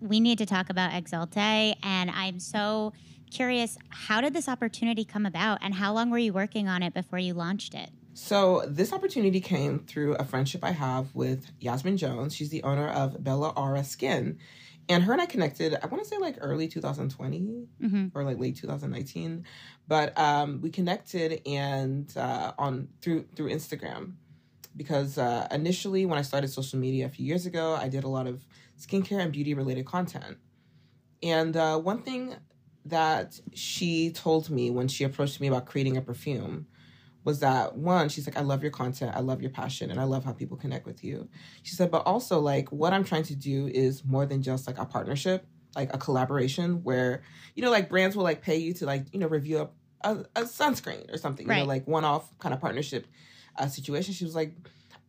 S1: We need to talk about Exalté, and I'm so curious how did this opportunity come about and how long were you working on it before you launched it
S2: So this opportunity came through a friendship I have with Yasmin Jones. She's the owner of Bella Aura Skin. And her and I connected, I want to say like early 2020
S1: mm-hmm.
S2: or like late 2019. But um, we connected and uh, on through through Instagram because uh, initially when I started social media a few years ago, I did a lot of skincare and beauty related content. And uh, one thing that she told me when she approached me about creating a perfume was that one, she's like, I love your content, I love your passion, and I love how people connect with you. She said, but also, like, what I'm trying to do is more than just like a partnership, like a collaboration where, you know, like brands will like pay you to like, you know, review a, a, a sunscreen or something, you
S1: Right.
S2: know, like one off kind of partnership uh, situation. She was like,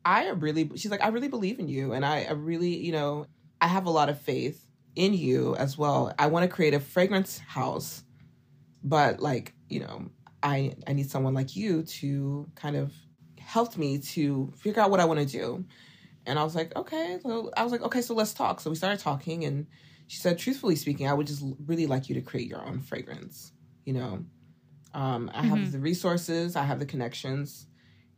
S2: I really, she's like, I really believe in you. And I, I really, you know, I have a lot of faith in you as well. I want to create a fragrance house, but like, you know, I I need someone like you to kind of help me to figure out what I want to do. And I was like, okay. So I was like, okay, so let's talk. So we started talking, and she said, truthfully speaking, I would just really like you to create your own fragrance. You know, um, I have
S1: Mhm.
S2: the resources, I have the connections,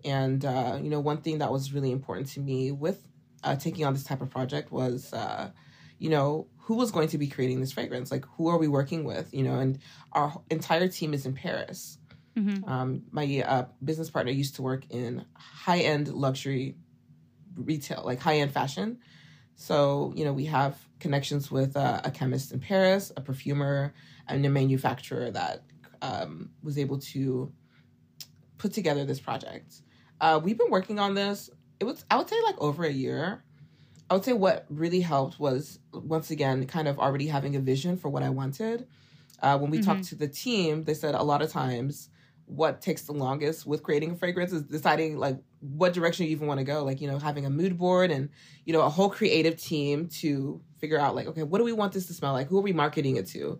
S2: and uh, you know, one thing that was really important to me with uh, taking on this type of project was, uh, you know, who was going to be creating this fragrance? Like, who are we working with? You know, and our entire team is in Paris.
S1: Mm-hmm.
S2: Um, my uh, business partner used to work in high end luxury retail, like high end fashion. So, you know, we have connections with uh, a chemist in Paris, a perfumer, and a manufacturer that um, was able to put together this project. Uh, we've been working on this, it was, I would say, like over a year. I would say what really helped was once again kind of already having a vision for what I wanted. Uh, when we mm-hmm. talked to the team, they said a lot of times what takes the longest with creating a fragrance is deciding like what direction you even want to go. Like you know having a mood board and you know a whole creative team to figure out like okay what do we want this to smell like? Who are we marketing it to?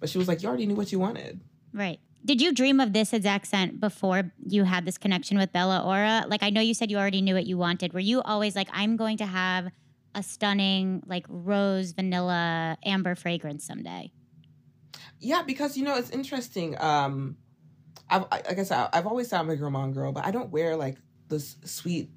S2: But she was like you already knew what you wanted.
S1: Right. Did you dream of this exact scent before you had this connection with Bella Aura? Like I know you said you already knew what you wanted. Were you always like I'm going to have a stunning like rose vanilla amber fragrance someday?
S2: Yeah, because you know it's interesting. Um, I've like I said, I've always said I'm a gourmand girl, but I don't wear like this sweet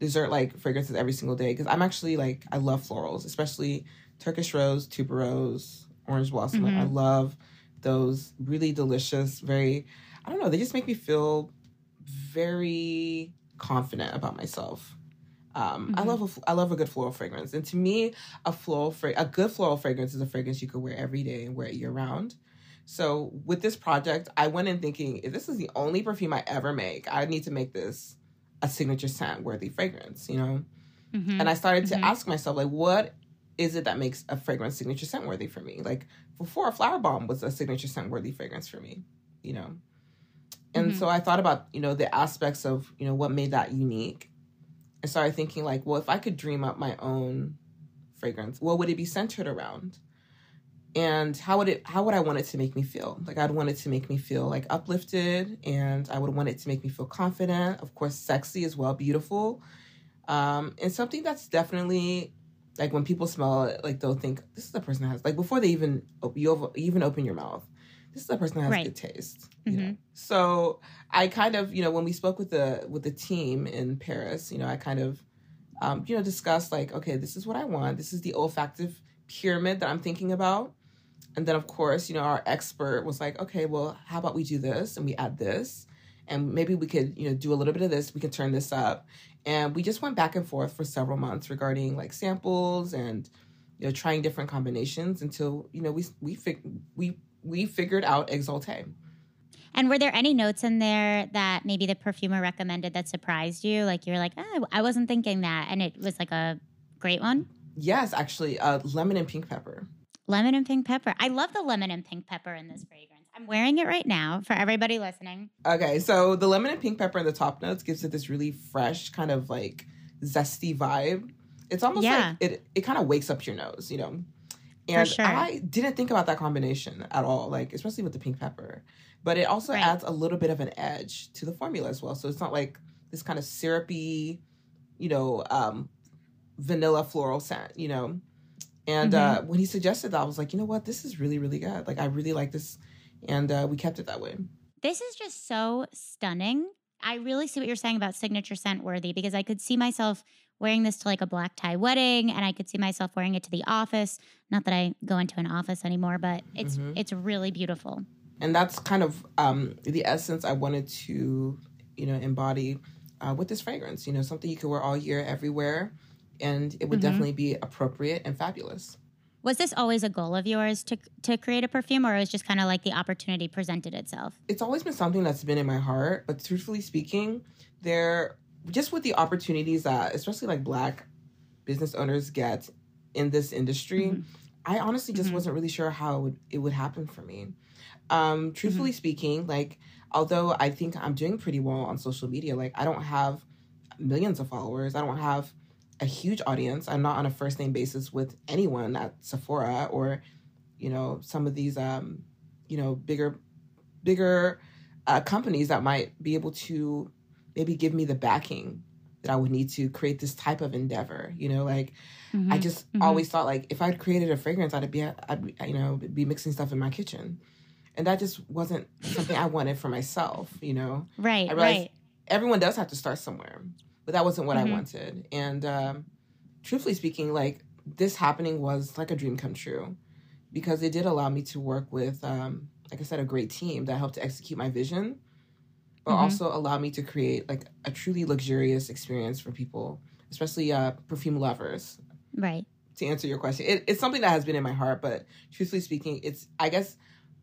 S2: dessert like fragrances every single day because I'm actually like I love florals, especially Turkish rose, tuberose, orange blossom. Mm-hmm. I love those really delicious, very I don't know, they just make me feel very confident about myself. Um, mm-hmm. I love a, I love a good floral fragrance, and to me, a floral fra- a good floral fragrance is a fragrance you could wear every day and wear it year round. So with this project, I went in thinking if this is the only perfume I ever make, I need to make this a signature scent worthy fragrance, you know. Mm-hmm. And I started to mm-hmm. ask myself like, what is it that makes a fragrance signature scent worthy for me? Like before, a Flowerbomb was a signature scent worthy fragrance for me, you know. And mm-hmm. so I thought about you know the aspects of you know what made that unique I started thinking like, well, if I could dream up my own fragrance, what would it be centered around? And how would it how would I want it to make me feel? Like I'd want it to make me feel like uplifted and I would want it to make me feel confident, of course sexy as well, beautiful. Um, and something that's definitely like when people smell it, like they'll think this is the person that has like before they even you even open your mouth this is a person that has right. good taste. Mm-hmm. You know? So I kind of, you know, when we spoke with the with the team in Paris, you know, I kind of, um, you know, discussed like, okay, this is what I want. This is the olfactive pyramid that I'm thinking about. And then, of course, you know, our expert was like, okay, well, how about we do this and we add this, and maybe we could, you know, do a little bit of this. We can turn this up, and we just went back and forth for several months regarding like samples and you know trying different combinations until you know we we fig- we we figured out Exalté.
S1: And were there any notes in there that maybe the perfumer recommended that surprised you? Like you're like, oh, I wasn't thinking that, and it was like a great one.
S2: Yes, actually, uh, lemon and pink pepper.
S1: Lemon and pink pepper. I love the lemon and pink pepper in this fragrance. I'm wearing it right now for everybody listening.
S2: Okay, so the lemon and pink pepper in the top notes gives it this really fresh, kind of like zesty vibe. It's almost yeah. like it. It kind of wakes up your nose, you know. And sure. I didn't think about that combination at all, like especially with the pink pepper. But it also right. adds a little bit of an edge to the formula as well. So it's not like this kind of syrupy, you know, um, vanilla floral scent, you know. And mm-hmm. uh, when he suggested that, I was like, you know what, this is really, really good. Like I really like this, and uh, we kept it that way.
S1: This is just so stunning. I really see what you're saying about signature scent worthy because I could see myself wearing this to like a black tie wedding and I could see myself wearing it to the office. Not that I go into an office anymore, but it's mm-hmm. it's really beautiful.
S2: And that's kind of um, the essence I wanted to, you know, embody uh, with this fragrance. You know, something you could wear all year, everywhere, and it would mm-hmm. definitely be appropriate and fabulous.
S1: Was this always a goal of yours to to create a perfume, or was just kind of like the opportunity presented itself?
S2: It's always been something that's been in my heart, but truthfully speaking, there just with the opportunities that especially like black business owners get in this industry mm-hmm. i honestly just mm-hmm. wasn't really sure how it would, it would happen for me um truthfully mm-hmm. speaking like although i think i'm doing pretty well on social media like i don't have millions of followers i don't have a huge audience i'm not on a first name basis with anyone at sephora or you know some of these um you know bigger bigger uh, companies that might be able to maybe give me the backing that I would need to create this type of endeavor. You know, like mm-hmm. I just mm-hmm. always thought like if I'd created a fragrance, I'd be I'd be, you know be mixing stuff in my kitchen, and that just wasn't something I wanted for myself. You know,
S1: right? right.
S2: Everyone does have to start somewhere, but that wasn't what mm-hmm. I wanted. And um, truthfully speaking, like this happening was like a dream come true because it did allow me to work with, um, like I said, a great team that helped to execute my vision but mm-hmm. also allow me to create like a truly luxurious experience for people, especially uh, perfume lovers.
S1: Right.
S2: To answer your question, it, it's something that has been in my heart, but truthfully speaking, it's I guess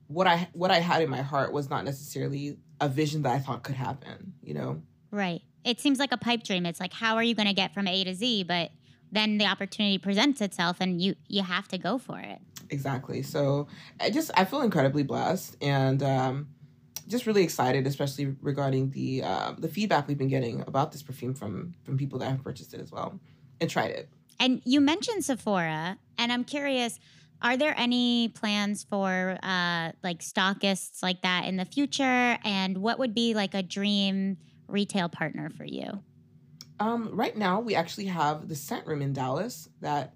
S2: what I what I had in my heart was not necessarily a vision that I thought could happen. You know.
S1: Right. It seems like a pipe dream. It's like how are you going to get from A to Z, but then the opportunity presents itself and you you have to go for it.
S2: Exactly. So I just I feel incredibly blessed and um just really excited, especially regarding the uh, the feedback we've been getting about this perfume from from people that have purchased it as well and tried it.
S1: And you mentioned Sephora, and I'm curious, are there any plans for uh, like stockists like that in the future? And what would be like a dream retail partner for you?
S2: Um, right now, we actually have the scent room in Dallas that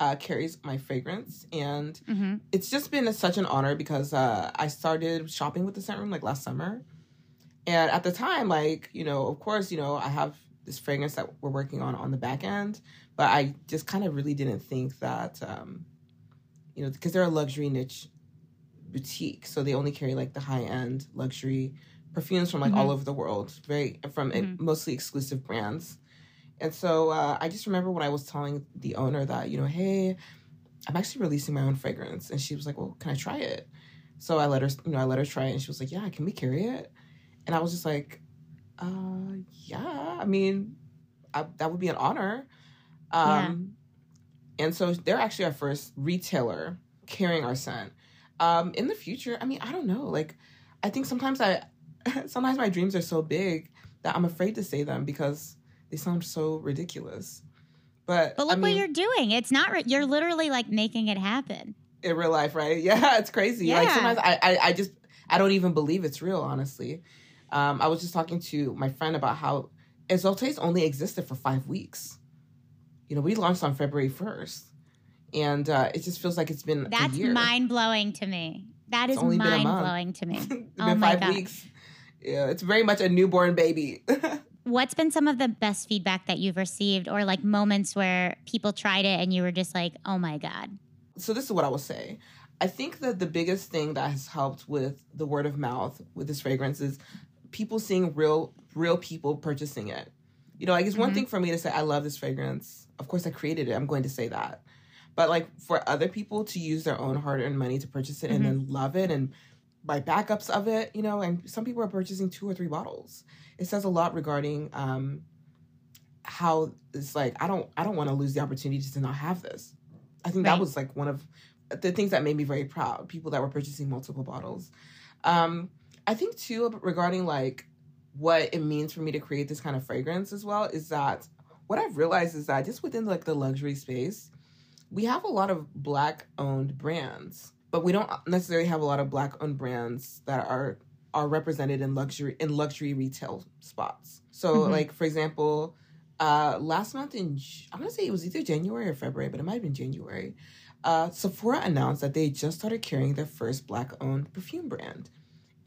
S2: uh, carries my fragrance, and mm-hmm. it's just been a, such an honor because uh, I started shopping with the scent room like last summer, and at the time, like you know, of course, you know, I have this fragrance that we're working on on the back end, but I just kind of really didn't think that, um, you know, because they're a luxury niche boutique, so they only carry like the high end luxury perfumes from like mm-hmm. all over the world, very from mm-hmm. mostly exclusive brands. And so uh, I just remember when I was telling the owner that, you know, hey, I'm actually releasing my own fragrance, and she was like, well, can I try it? So I let her, you know, I let her try it, and she was like, yeah, can we carry it? And I was just like, uh, yeah, I mean, I, that would be an honor. Um, yeah. And so they're actually our first retailer carrying our scent. Um, in the future, I mean, I don't know. Like, I think sometimes I, sometimes my dreams are so big that I'm afraid to say them because they sound so ridiculous. But
S1: but look I mean, what you're doing. It's not. You're literally like making it happen
S2: in real life, right? Yeah, it's crazy. Yeah. Like sometimes I, I, I just I don't even believe it's real. Honestly, um, I was just talking to my friend about how Exalté's only existed for five weeks. You know, we launched on February first, and uh, it just feels like it's been
S1: that's mind blowing to me. That is mind blowing to me. oh my five God. weeks.
S2: Yeah, it's very much a newborn baby.
S1: What's been some of the best feedback that you've received, or like moments where people tried it and you were just like, "Oh my God."
S2: So this is what I will say. I think that the biggest thing that has helped with the word of mouth with this fragrance is people seeing real real people purchasing it. You know, like it's mm-hmm. one thing for me to say I love this fragrance. Of course I created it. I'm going to say that. But like for other people to use their own hard-earned money to purchase it mm-hmm. and then love it and buy backups of it, you know, and some people are purchasing two or three bottles. It says a lot regarding um how it's like I don't I don't want to lose the opportunity to not have this. I think right. that was like one of the things that made me very proud. People that were purchasing multiple bottles. Um, I think too regarding like what it means for me to create this kind of fragrance as well is that what I've realized is that just within like the luxury space, we have a lot of black owned brands, but we don't necessarily have a lot of black owned brands that are are represented in luxury in luxury retail spots. So mm-hmm. like for example, uh last month in I'm gonna say it was either January or February, but it might have been January. Uh, Sephora announced that they just started carrying their first black owned perfume brand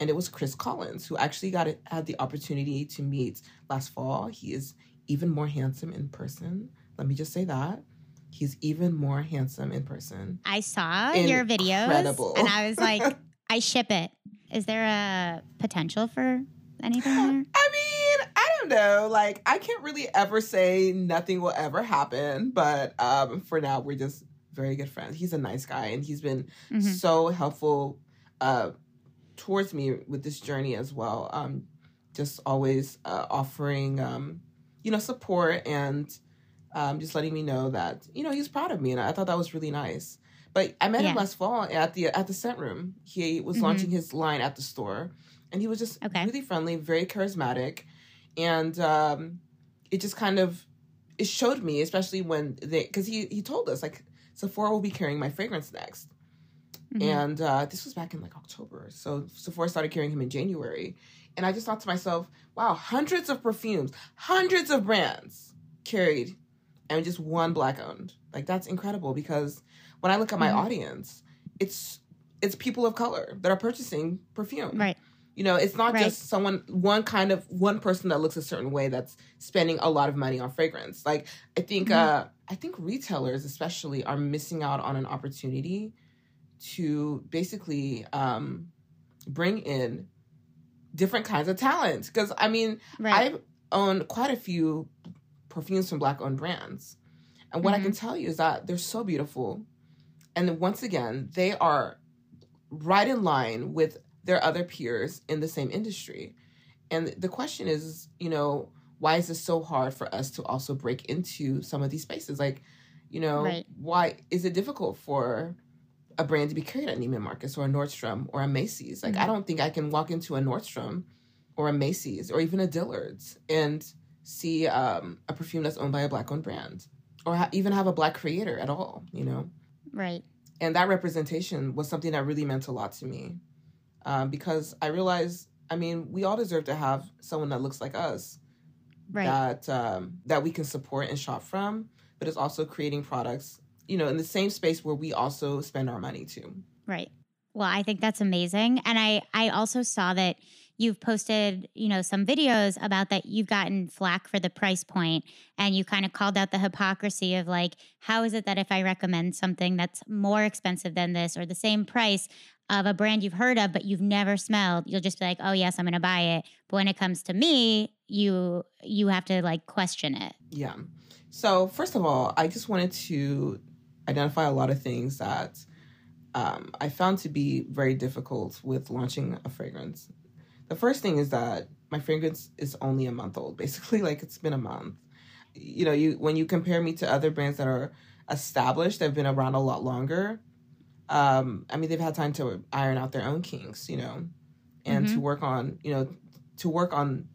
S2: and it was Chris Collins who actually got it, had the opportunity to meet last fall. He is even more handsome in person. Let me just say that. He's even more handsome in person.
S1: I saw Incredible. your videos and I was like, I ship it. Is there a potential for anything there? I
S2: mean, I don't know. Like, I can't really ever say nothing will ever happen, but um, for now, we're just very good friends. He's a nice guy and he's been mm-hmm. so helpful uh, towards me with this journey as well. Um, just always uh, offering, um, you know, support and um, just letting me know that you know he's proud of me, and I thought that was really nice. But I met yeah. him last fall at the at the scent room. He was mm-hmm. launching his line at the store, and he was just okay. really friendly, very charismatic, and um, it just kind of it showed me, especially when they because he he told us like Sephora will be carrying my fragrance next, Mm-hmm. And uh, this was back in like October. So Sephora started carrying him in January. And I just thought to myself, wow, hundreds of perfumes, hundreds of brands carried and just one black owned. Like that's incredible because when I look at my mm-hmm. audience, it's it's people of color that are purchasing perfume.
S1: Right.
S2: You know, it's not right. just someone one kind of one person that looks a certain way that's spending a lot of money on fragrance. Like I think mm-hmm. uh I think retailers especially are missing out on an opportunity to basically um, bring in different kinds of talent. Because I mean, right. I've owned quite a few perfumes from black owned brands. And what mm-hmm. I can tell you is that they're so beautiful. And once again, they are right in line with their other peers in the same industry. And the question is, you know, why is it so hard for us to also break into some of these spaces? Like, you know,
S1: Right.
S2: why is it difficult for a brand to be carried at Neiman Marcus or a Nordstrom or a Macy's? Like, I
S1: Mhm.
S2: don't think I can walk into a Nordstrom or a Macy's or even a Dillard's and see um, a perfume that's owned by a black-owned brand or ha- even have a black creator at all. You know,
S1: Right.
S2: and that representation was something that really meant a lot to me um, because I realized, I mean, we all deserve to have someone that looks like us
S1: Right.
S2: that um, that we can support and shop from, but it's also creating products, you know, in the same space where we also spend our money too.
S1: Right. Well, I think that's amazing. And I I also saw that you've posted, you know, some videos about that you've gotten flack for the price point and you kind of called out the hypocrisy of like how is it that if I recommend something that's more expensive than this or the same price of a brand you've heard of but you've never smelled, you'll just be like, "Oh, yes, I'm going to buy it." But when it comes to me, you you have to like question it.
S2: Yeah. So first of all, I just wanted to identify a lot of things that um, I found to be very difficult with launching a fragrance. The first thing is that my fragrance is only a month old. Basically, like it's been a month. You know, you when you compare me to other brands that are established, they've been around a lot longer. Um, I mean, they've had time to iron out their own kinks, you know, and to work on, you know, to work on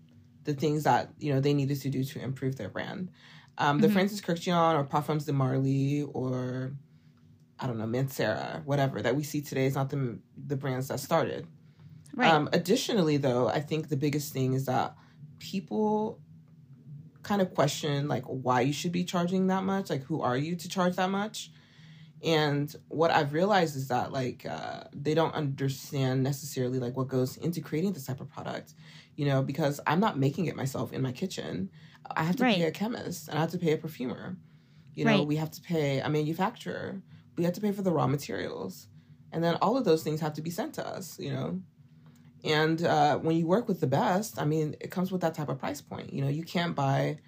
S2: the things that you know they needed to do to improve their brand. Um, the
S1: Mhm.
S2: Francis Kurkdjian or Parfums de Marly or I don't know Mancera, whatever that we see today is not the the brands that started.
S1: Right.
S2: Um, additionally, though, I think the biggest thing is that people kind of question like why you should be charging that much. Like, who are you to charge that much? And what I've realized is that like uh, they don't understand necessarily like what goes into creating this type of product. You know, because I'm not making it myself in my kitchen. I have to
S1: Right.
S2: pay a chemist and I have to pay a perfumer. You know,
S1: Right.
S2: we have to pay a manufacturer. We have to pay for the raw materials. And then all of those things have to be sent to us, you know. And uh, when you work with the best, I mean, it comes with that type of price point. You know, you can't buy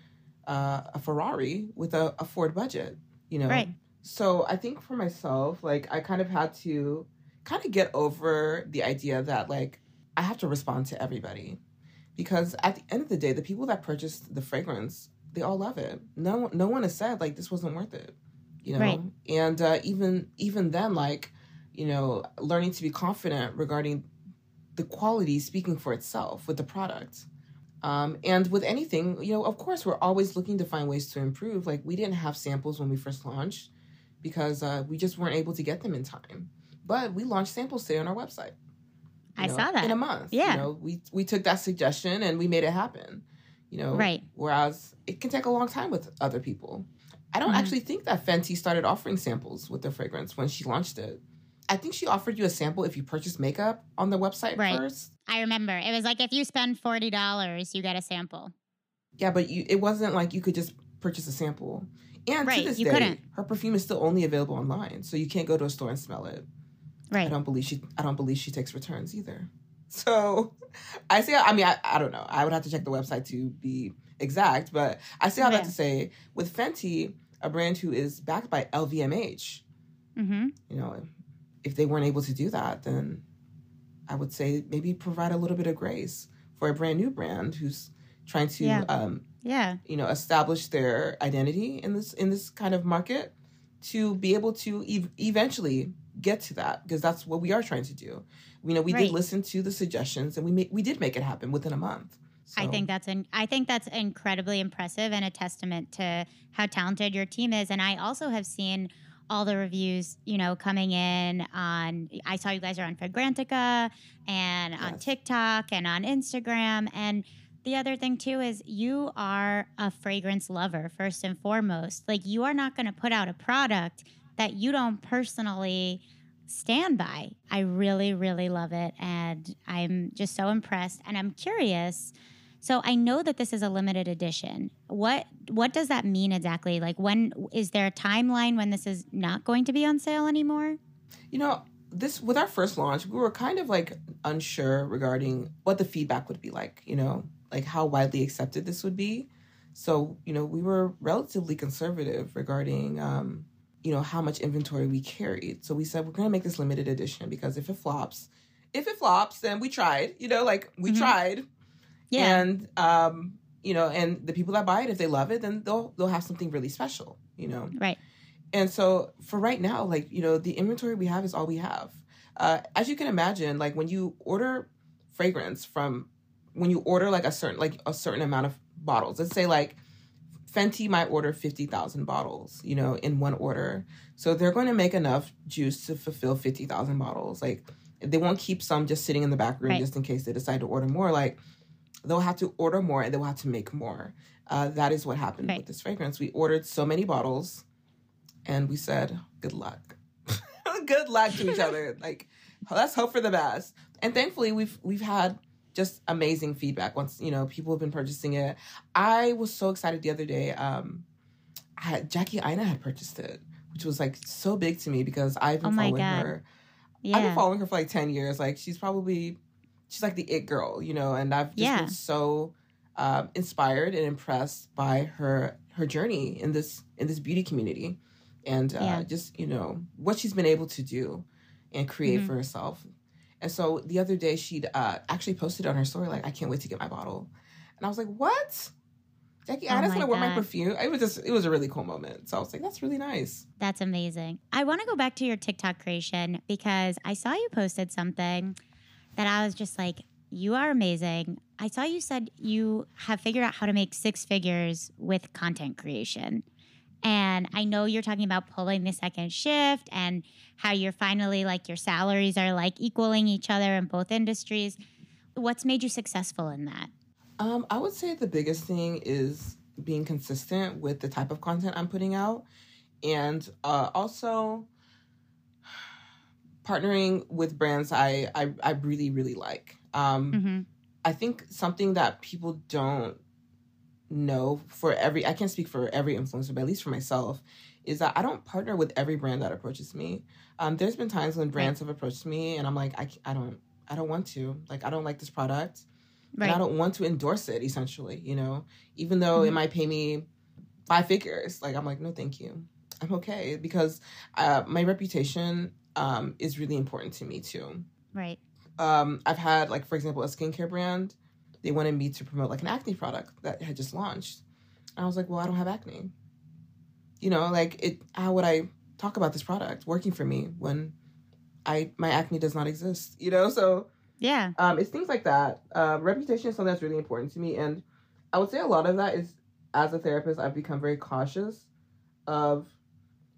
S2: uh, a Ferrari with a, a Ford budget, you know.
S1: Right.
S2: So I think for myself, like, I kind of had to kind of get over the idea that, like, I have to respond to everybody. Because at the end of the day, the people that purchased the fragrance, they all love it. No, no one has said like this wasn't worth it, you know.
S1: Right.
S2: And uh, even even then, like you know, learning to be confident regarding the quality speaking for itself with the product. Um, and with anything, you know, of course, we're always looking to find ways to improve. Like we didn't have samples when we first launched because uh, we just weren't able to get them in time. But we launched samples today on our website.
S1: I
S2: know,
S1: saw that.
S2: in a month.
S1: Yeah.
S2: you know, we we took that suggestion and we made it happen. You know,
S1: Right.
S2: Whereas it can take a long time with other people. I don't
S1: Mhm.
S2: actually think that Fenty started offering samples with their fragrance when she launched it. I think she offered you a sample if you purchased makeup on the website
S1: Right.
S2: first.
S1: I remember. It was like if you spend $40, you get a sample.
S2: Yeah, but you, it wasn't like you could just purchase a sample. And
S1: Right,
S2: to this day,
S1: couldn't.
S2: her perfume is still only available online, so you can't go to a store and smell it.
S1: Right.
S2: I don't believe she. I don't believe she takes returns either. So, I say. I mean, I, I don't know. I would have to check the website to be exact, but I say all
S1: Yeah.
S2: that to say, with Fenty, a brand who is backed by LVMH,
S1: Mm-hmm.
S2: you know, if they weren't able to do that, then I would say maybe provide a little bit of grace for a brand new brand who's trying to,
S1: Yeah.
S2: um,
S1: Yeah.
S2: you know, establish their identity in this in this kind of market to be able to ev- eventually get to that because that's what we are trying to do. You know, we
S1: Right.
S2: did listen to the suggestions and we ma- we did make it happen within a month.
S1: I think that's an I think that's incredibly impressive and a testament to how talented your team is. And I also have seen all the reviews, you know, coming in on I saw you guys are on Fragrantica and on TikTok and on Instagram. And the other thing too is you are a fragrance lover first and foremost. Like you are not going to put out a product that you don't personally stand by. I really, really love it. And I'm just so impressed. And I'm curious. So I know that this is a limited edition. What what does that mean exactly? Like when is there a timeline when this is not going to be on sale anymore?
S2: You know, this with our first launch, we were kind of like unsure regarding what the feedback would be like, you know, like how widely accepted this would be. So, you know, we were relatively conservative regarding um, you know, how much inventory we carried. So we said we're going to make this limited edition because if it flops, if it flops, then we tried, you know, like we
S1: Mhm.
S2: tried
S1: Yeah.
S2: and um you know, and the people that buy it, if they love it, then they'll they'll have something really special, you know.
S1: Right.
S2: And so for right now, like you know, the inventory we have is all we have. Uh, as you can imagine, like when you order fragrance from when you order like a certain like a certain amount of bottles, let's say like Fenty might order 50,000 bottles, you know, in one order. So they're going to make enough juice to fulfill 50,000 bottles. Like they won't keep some just sitting in the back room
S1: Right.
S2: just in case they decide to order more. Like they'll have to order more and they'll have to make more. Uh, that is what happened
S1: Right.
S2: with this fragrance. We ordered so many bottles and we said, good luck. good luck to each other. Like let's hope for the best. And thankfully we've we've had just amazing feedback once, you know, people have been purchasing it. I was so excited the other day. Um I had, Jackie Aina had purchased it, which was like so big to me because I've been
S1: Oh
S2: following
S1: God.
S2: her. I've been following her for like 10 years. Like she's probably she's like the it girl, you know, and I've just
S1: Yeah.
S2: been so um, inspired and impressed by her her journey in this in this beauty community and uh,
S1: Yeah.
S2: just you know what she's been able to do and create
S1: Mhm.
S2: for herself and so the other day she'd uh, actually posted on her story like i can't wait to get my bottle and i was like what jackie
S1: Oh
S2: Aina's
S1: my
S2: gonna wear my perfume it was just it was a really cool moment so i was like that's really nice
S1: That's amazing. I want to go back to your TikTok creation because I saw you posted something that I was just like, you are amazing. I saw you said you have figured out how to make six figures with content creation. And I know you're talking about pulling the second shift and how you're finally like your salaries are like equaling each other in both industries. What's made you successful in that?
S2: Um, I would say the biggest thing is being consistent with the type of content I'm putting out, and uh, also partnering with brands I I, I really really like. Um,
S1: hmm
S2: I think something that people don't know for every I can't speak for every influencer, but at least for myself, is that I don't partner with every brand that approaches me. Um, there's been times when brands have approached me, and I'm like, I, I don't I don't want to like I don't like this product and I don't want to endorse it essentially, you know, even though it
S1: Mhm.
S2: might pay me five figures. Like, I'm like, no, thank you. I'm okay because uh, my reputation um, is really important to me too.
S1: Right.
S2: Um, I've had, like, for example, a skincare brand, they wanted me to promote like an acne product that had just launched. And I was like, well, I don't have acne. You know, like, it, how would I talk about this product working for me when I, my acne does not exist, you know? So,
S1: Yeah.
S2: um, it's things like that. Uh, reputation is something that's really important to me, and I would say a lot of that is as a therapist, I've become very cautious of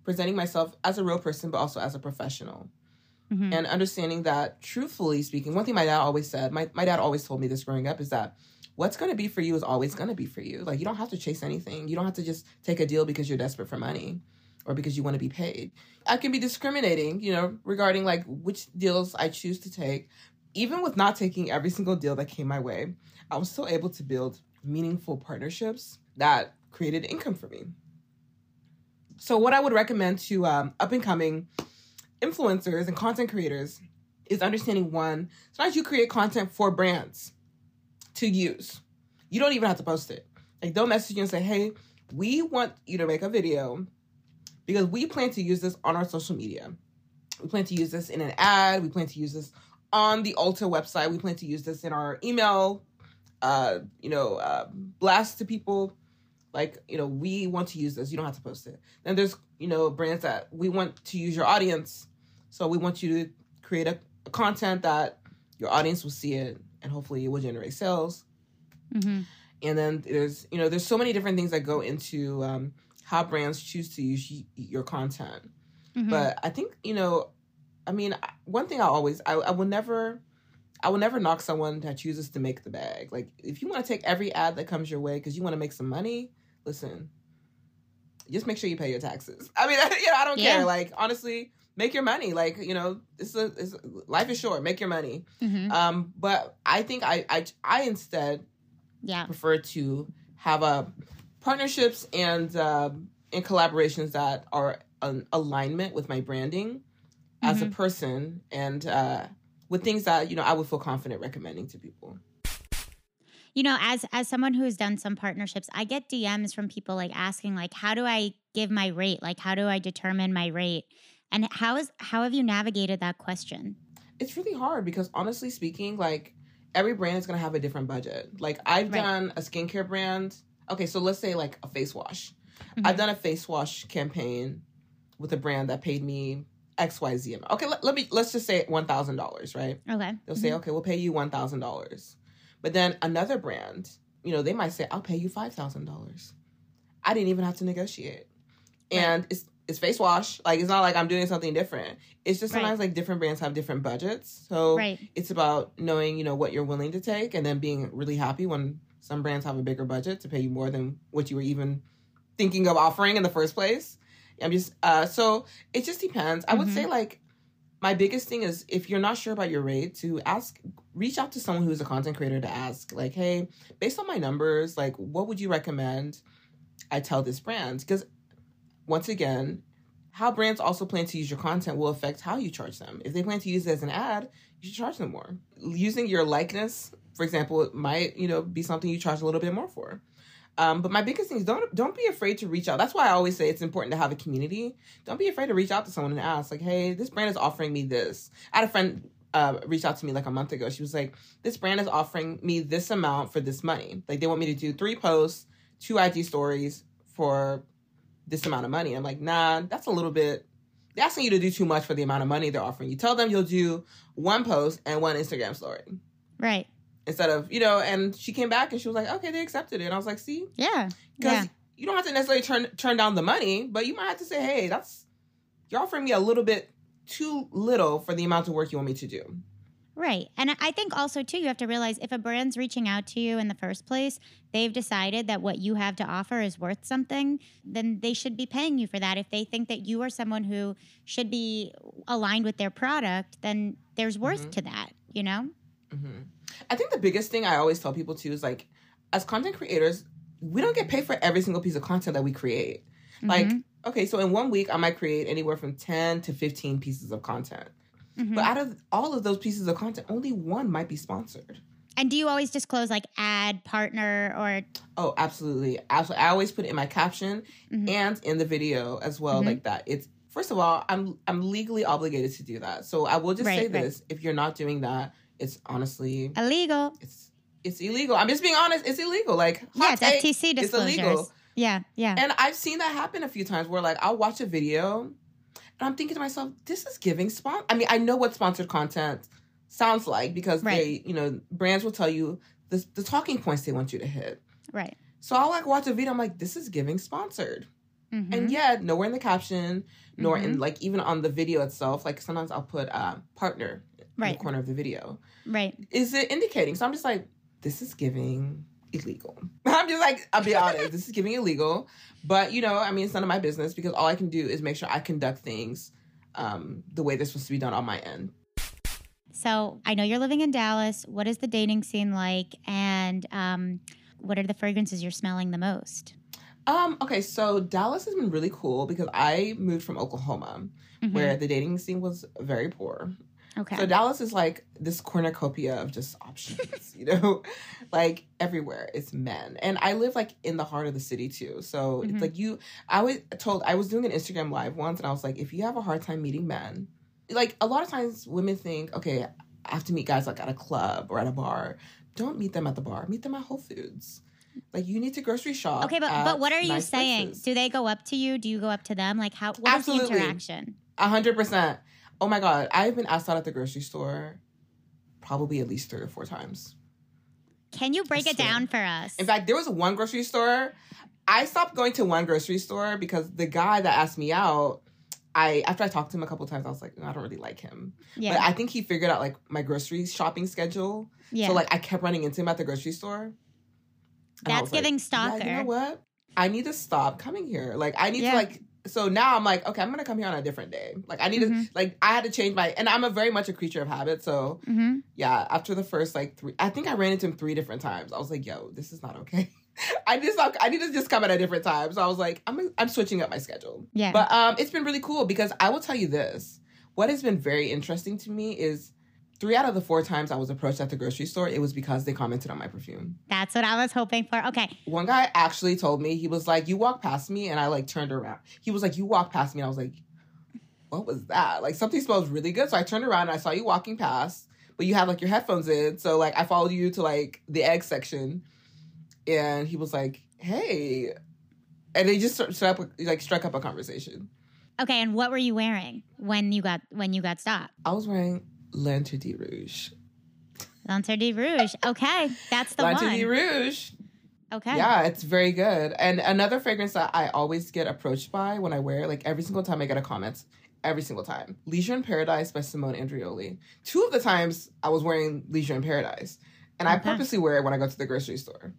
S2: presenting myself as a real person, but also as a professional,
S1: Mhm.
S2: and understanding that, truthfully speaking, one thing my dad always said, my my dad always told me this growing up, is that what's going to be for you is always going to be for you. Like you don't have to chase anything. You don't have to just take a deal because you're desperate for money or because you want to be paid. I can be discriminating, you know, regarding like which deals I choose to take. Even with not taking every single deal that came my way, I was still able to build meaningful partnerships that created income for me. So, what I would recommend to um, up and coming influencers and content creators is understanding one, sometimes you create content for brands to use. You don't even have to post it. Like they'll message you and say, hey, we want you to make a video because we plan to use this on our social media. We plan to use this in an ad. We plan to use this on the Ulta website. We plan to use this in our email, uh, you know, uh, blast to people. Like, you know, we want to use this. You don't have to post it. Then there's, you know, brands that we want to use your audience. So we want you to create a, a content that your audience will see it and hopefully it will generate sales.
S1: Mhm.
S2: And then there's, you know, there's so many different things that go into um, how brands choose to use y- your content.
S1: Mhm.
S2: But I think, you know, I mean, one thing I always, I, I will never, I will never knock someone that chooses to make the bag. Like, if you want to take every ad that comes your way because you want to make some money, listen, just make sure you pay your taxes. I mean, you know, I don't
S1: Yeah.
S2: care. Like, honestly, make your money. Like, you know, this is, life is short. Make your money.
S1: Mhm.
S2: Um, but I think I, I, I instead
S1: Yeah.
S2: prefer to have a partnerships and um and collaborations that are an alignment with my branding as a person and uh, with things that you know I would feel confident recommending to people.
S1: You know, as as someone who's done some partnerships, I get DMs from people like asking like how do I give my rate? Like how do I determine my rate? And how is how have you navigated that question?
S2: It's really hard because honestly speaking, like every brand is going to have a different budget. Like I've
S1: Right.
S2: done a skincare brand. Okay, so let's say like a face wash.
S1: Mhm.
S2: I've done a face wash campaign with a brand that paid me XYZ amount. Okay, let, let me let's just say $1,000, right?
S1: Okay.
S2: They'll say, "Okay, we'll pay you $1,000." But then another brand, you know, they might say, "I'll pay you $5,000." I didn't even have to negotiate. And it's it's face wash. Like it's not like I'm doing something different. It's just
S1: Right.
S2: sometimes like different brands have different budgets. So
S1: Right.
S2: it's about knowing, you know, what you're willing to take and then being really happy when some brands have a bigger budget to pay you more than what you were even thinking of offering in the first place. I'm just uh so it just depends. I would
S1: Mhm.
S2: say like my biggest thing is if you're not sure about your rate to ask reach out to someone who's a content creator to ask like, "Hey, based on my numbers, like what would you recommend I tell this brand?" Because once again, how brands also plan to use your content will affect how you charge them. If they plan to use it as an ad, you should charge them more. Using your likeness, for example, might you know be something you charge a little bit more for. Um, but my biggest thing is don't don't be afraid to reach out. That's why I always say it's important to have a community. Don't be afraid to reach out to someone and ask, like, "Hey, this brand is offering me this." I had a friend uh, reach out to me like a month ago. She was like, "This brand is offering me this amount for this money. Like, they want me to do three posts, two IG stories for this amount of money." I'm like, "Nah, that's a little bit." They're asking you to do too much for the amount of money they're offering you. Tell them you'll do one post and one Instagram story
S1: Right.
S2: Instead of you know. And she came back and she was like, "Okay, they accepted it." And I was like, "See."
S1: Yeah.
S2: because
S1: Yeah.
S2: you don't have to necessarily turn turn down the money, but you might have to say, "Hey, that's you're offering me a little bit too little for the amount of work you want me to do."
S1: Right. And I think also, too, you have to realize if a brand's reaching out to you in the first place, they've decided that what you have to offer is worth something, then they should be paying you for that. If they think that you are someone who should be aligned with their product, then there's worth
S2: Mhm.
S1: to that, you know?
S2: hmm I think the biggest thing I always tell people too is like, as content creators, we don't get paid for every single piece of content that we create. Like,
S1: Mhm.
S2: okay, so in one week, I might create anywhere from ten to fifteen pieces of content,
S1: Mhm.
S2: but out of all of those pieces of content, only one might be sponsored.
S1: and do you always disclose like ad, partner, or
S2: Oh, absolutely. Absolutely. I always put it in my caption
S1: Mhm.
S2: and in the video as well,
S1: Mhm.
S2: like that. It's first of all, I'm I'm legally obligated to do that. So I will just say
S1: Right, right.
S2: this: if you're not doing that, it's honestly
S1: illegal?
S2: it's it's illegal. I'm just being honest. It's illegal. Like
S1: Yeah, it's
S2: take,
S1: FTC
S2: it's
S1: disclosures.
S2: illegal.
S1: Yeah, yeah.
S2: And I've seen that happen a few times where like I'll watch a video and I'm thinking to myself, this is giving spon I mean, I know what sponsored content sounds like because
S1: Right.
S2: they, you know, brands will tell you the the talking points they want you to hit.
S1: right.
S2: So I'll like watch a video, I'm like, this is giving sponsored.
S1: Mhm.
S2: And yet nowhere in the caption, nor in
S1: Mhm.
S2: like even on the video itself, like sometimes I'll put uh partner in the corner of the video.
S1: Right.
S2: Is it indicating? So I'm just like, this is giving illegal. I'm just like, I'll be honest, this is giving illegal. But you know, I mean, it's none of my business because all I can do is make sure I conduct things um, the way they're supposed to be done on my end.
S1: So I know you're living in Dallas. What is the dating scene like? And um, what are the fragrances you're smelling the most?
S2: Um, okay, so Dallas has been really cool because I moved from Oklahoma,
S1: Mhm.
S2: where the dating scene was very poor.
S1: Okay.
S2: So Dallas is like this cornucopia of just options, you know, like everywhere it's men, and I live like in the heart of the city too. So
S1: Mhm.
S2: it's like you. I was told I was doing an Instagram live once, and I was like, if you have a hard time meeting men, like a lot of times women think, okay, I have to meet guys like at a club or at a bar. Don't meet them at the bar. Meet them at Whole Foods. Like you need to grocery shop.
S1: okay, but but what are you
S2: nice
S1: saying?
S2: places.
S1: Do they go up to you? Do you go up to them? Like how? What is the interaction?
S2: A hundred percent. Oh my god, I've been asked out at the grocery store probably at least three or four times.
S1: Can you break it down for us?
S2: In fact, there was one grocery store. I stopped going to one grocery store because the guy that asked me out, I after I talked to him a couple times, I was like, "No, I don't really like him.
S1: yeah,
S2: But I think he figured out like my grocery shopping schedule.
S1: yeah.
S2: So like I kept running into him at the grocery store.
S1: That's
S2: was like,
S1: giving
S2: "Yeah,
S1: stalker.
S2: you know what? I need to stop coming here. Like I need
S1: Yeah.
S2: to like so now I'm like, okay, I'm gonna come here on a different day. Like I need
S1: Mhm.
S2: to like I had to change my and I'm a very much a creature of habit. So
S1: hmm
S2: yeah, after the first like three I think I ran into him three different times. I was like, yo, this is not okay. I just I need to just come at a different time. So I was like, I'm I'm switching up my schedule.
S1: Yeah.
S2: But um it's been really cool because I will tell you this. What has been very interesting to me is three out of the four times I was approached at the grocery store, it was because they commented on my perfume.
S1: That's what I was hoping for. Okay.
S2: One guy actually told me, he was like, You walked past me, and I like turned around. He was like, You walked past me, and I was like, What was that? Like something smells really good. So I turned around and I saw you walking past, but but you had like your headphones in. So like I followed you to like the egg section, and he was like, "Hey," and they just struck up like struck up a conversation.
S1: Okay, and what were you wearing when you got when you got stopped?
S2: I was wearing Lancer de Rouge.
S1: Lancer de Rouge. Okay, that's the
S2: Lancer
S1: one.
S2: de Rouge.
S1: Okay.
S2: Yeah, it's very good. And another fragrance that I always get approached by when I wear, like every single time I get a comment, every single time, Leisure in Paradise by Simone Andreoli. Two of the times I was wearing Leisure in Paradise, and I purposely wear it when I go to the grocery store.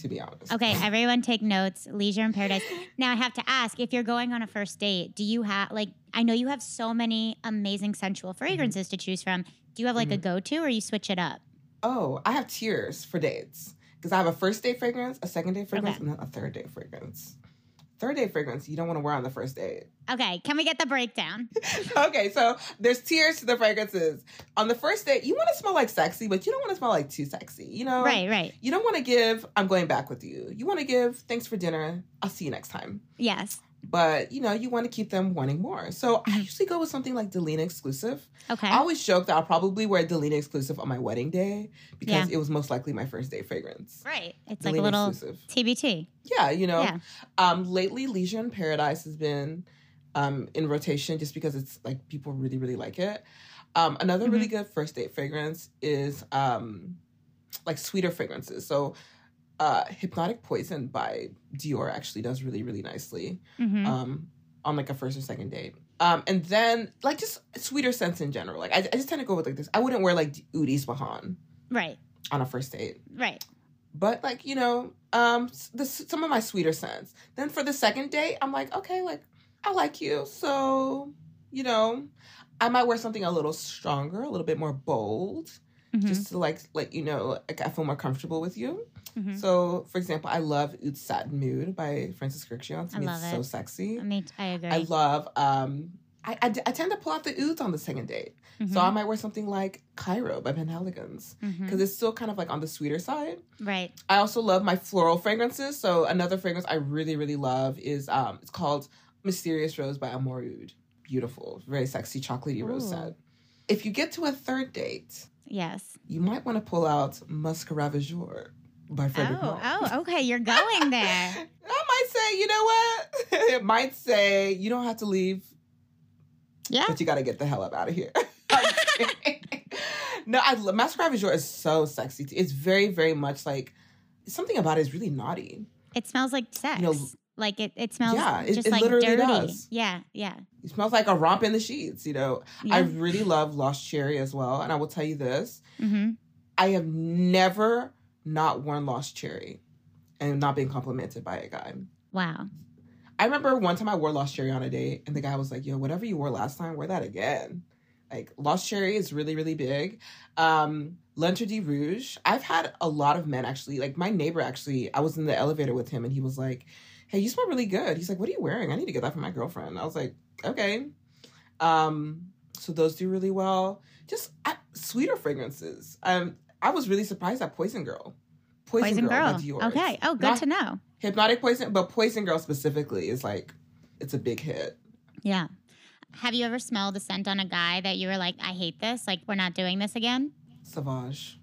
S2: To be honest.
S1: Okay, everyone take notes. Leisure in Paradise. Now I have to ask if you're going on a first date, do you have like I know you have so many amazing sensual mm-hmm. fragrances to choose from. Do you have like a mm-hmm. go-to or you switch it up?
S2: Oh, I have tiers for dates because I have a first date fragrance, a second date fragrance,
S1: Okay.
S2: and then a third date fragrance. Third day fragrance you don't want to wear on the first date.
S1: Okay, can we get the breakdown?
S2: okay, so there's tiers to the fragrances. On the first date, you want to smell like sexy, but you don't want to smell like too sexy. You know,
S1: Right, right.
S2: You don't want to give. I'm going back with you. You want to give. Thanks for dinner. I'll see you next time.
S1: Yes.
S2: But you know, you want to keep them wanting more. So I usually go with something like Delina exclusive.
S1: Okay.
S2: I always joke that I'll probably wear Delina exclusive on my wedding day because
S1: Yeah.
S2: it was most likely my first date fragrance.
S1: right. It's like a little
S2: exclusive.
S1: TBT.
S2: Yeah, you know.
S1: Yeah.
S2: Um, lately, Leisure in Paradise has been um, in rotation just because it's like people really, really like it. Um, another really
S1: Mm-hmm.
S2: good first date fragrance is um, like sweeter fragrances. So, uh, Hypnotic Poison by Dior actually does really, really nicely
S1: hmm
S2: um, on like a first or second date. Um, and then like just sweeter scents in general. Like I, I just tend to go with like this. I wouldn't wear like Oud Bahan.
S1: Right.
S2: on a first date
S1: Right.
S2: but like you know um the, some of my sweeter scents then for the second date i'm like okay like i like you so you know i might wear something a little stronger a little bit more bold
S1: Mhm.
S2: just to like let you know like i feel more comfortable with you
S1: Mhm.
S2: so for example i love oud satin mood by francis Kurkdjian. to
S1: I
S2: me
S1: love
S2: it's so sexy
S1: I mean, I agree.
S2: i love um I, I, I tend to pull out the ouds on the second date
S1: Mhm.
S2: so i might wear something like cairo by penhaligons
S1: Mhm.
S2: because it's still kind of like on the sweeter side
S1: Right.
S2: I also love my floral fragrances. So another fragrance I really, really love is um it's called Mysterious Rose by Amor Oud. Beautiful, very sexy, chocolatey rose
S1: Ooh.
S2: scent. If you get to a third date,
S1: Yes.
S2: you might want to pull out Musc Ravageur by Frederic
S1: Oh, oh, okay. You're going there.
S2: I might say, you know what? it might say you don't have to leave,
S1: Yeah.
S2: but you got to get the hell up out of here. no, I love Musc Ravageur is so sexy. It's very, very much like something about it is really naughty.
S1: It smells like sex.
S2: know,
S1: like it, it smells
S2: Yeah, it-
S1: just
S2: it
S1: like
S2: literally
S1: dirty.
S2: does.
S1: Yeah, yeah.
S2: It smells like a romp in the sheets, you know.
S1: yeah.
S2: I really love Lost Cherry as well. And I will tell you this
S1: hmm
S2: I have never not worn Lost Cherry and not being complimented by a guy.
S1: Wow.
S2: I remember one time I wore Lost Cherry on a date, and the guy was like, Yo, whatever you wore last time, wear that again. Like, Lost Cherry is really, really big. Um, L'Interdit Rouge, I've had a lot of men actually, like, my neighbor actually, I was in the elevator with him, and he was like, Hey, you smell really good. He's like, What are you wearing? I need to get that for my girlfriend. I was like, Okay. Um, so those do really well. Just uh, sweeter fragrances. Um, I was really surprised at Poison Girl.
S1: Poison,
S2: by
S1: Girl.
S2: Dior.
S1: Okay. Oh, good
S2: Not-
S1: to know.
S2: Hypnotic Poison, but Poison Girl specifically is like, it's a big hit.
S1: Yeah. Have you ever smelled a scent on a guy that you were like, I hate this. Like, we're not doing this again?
S2: Sauvage.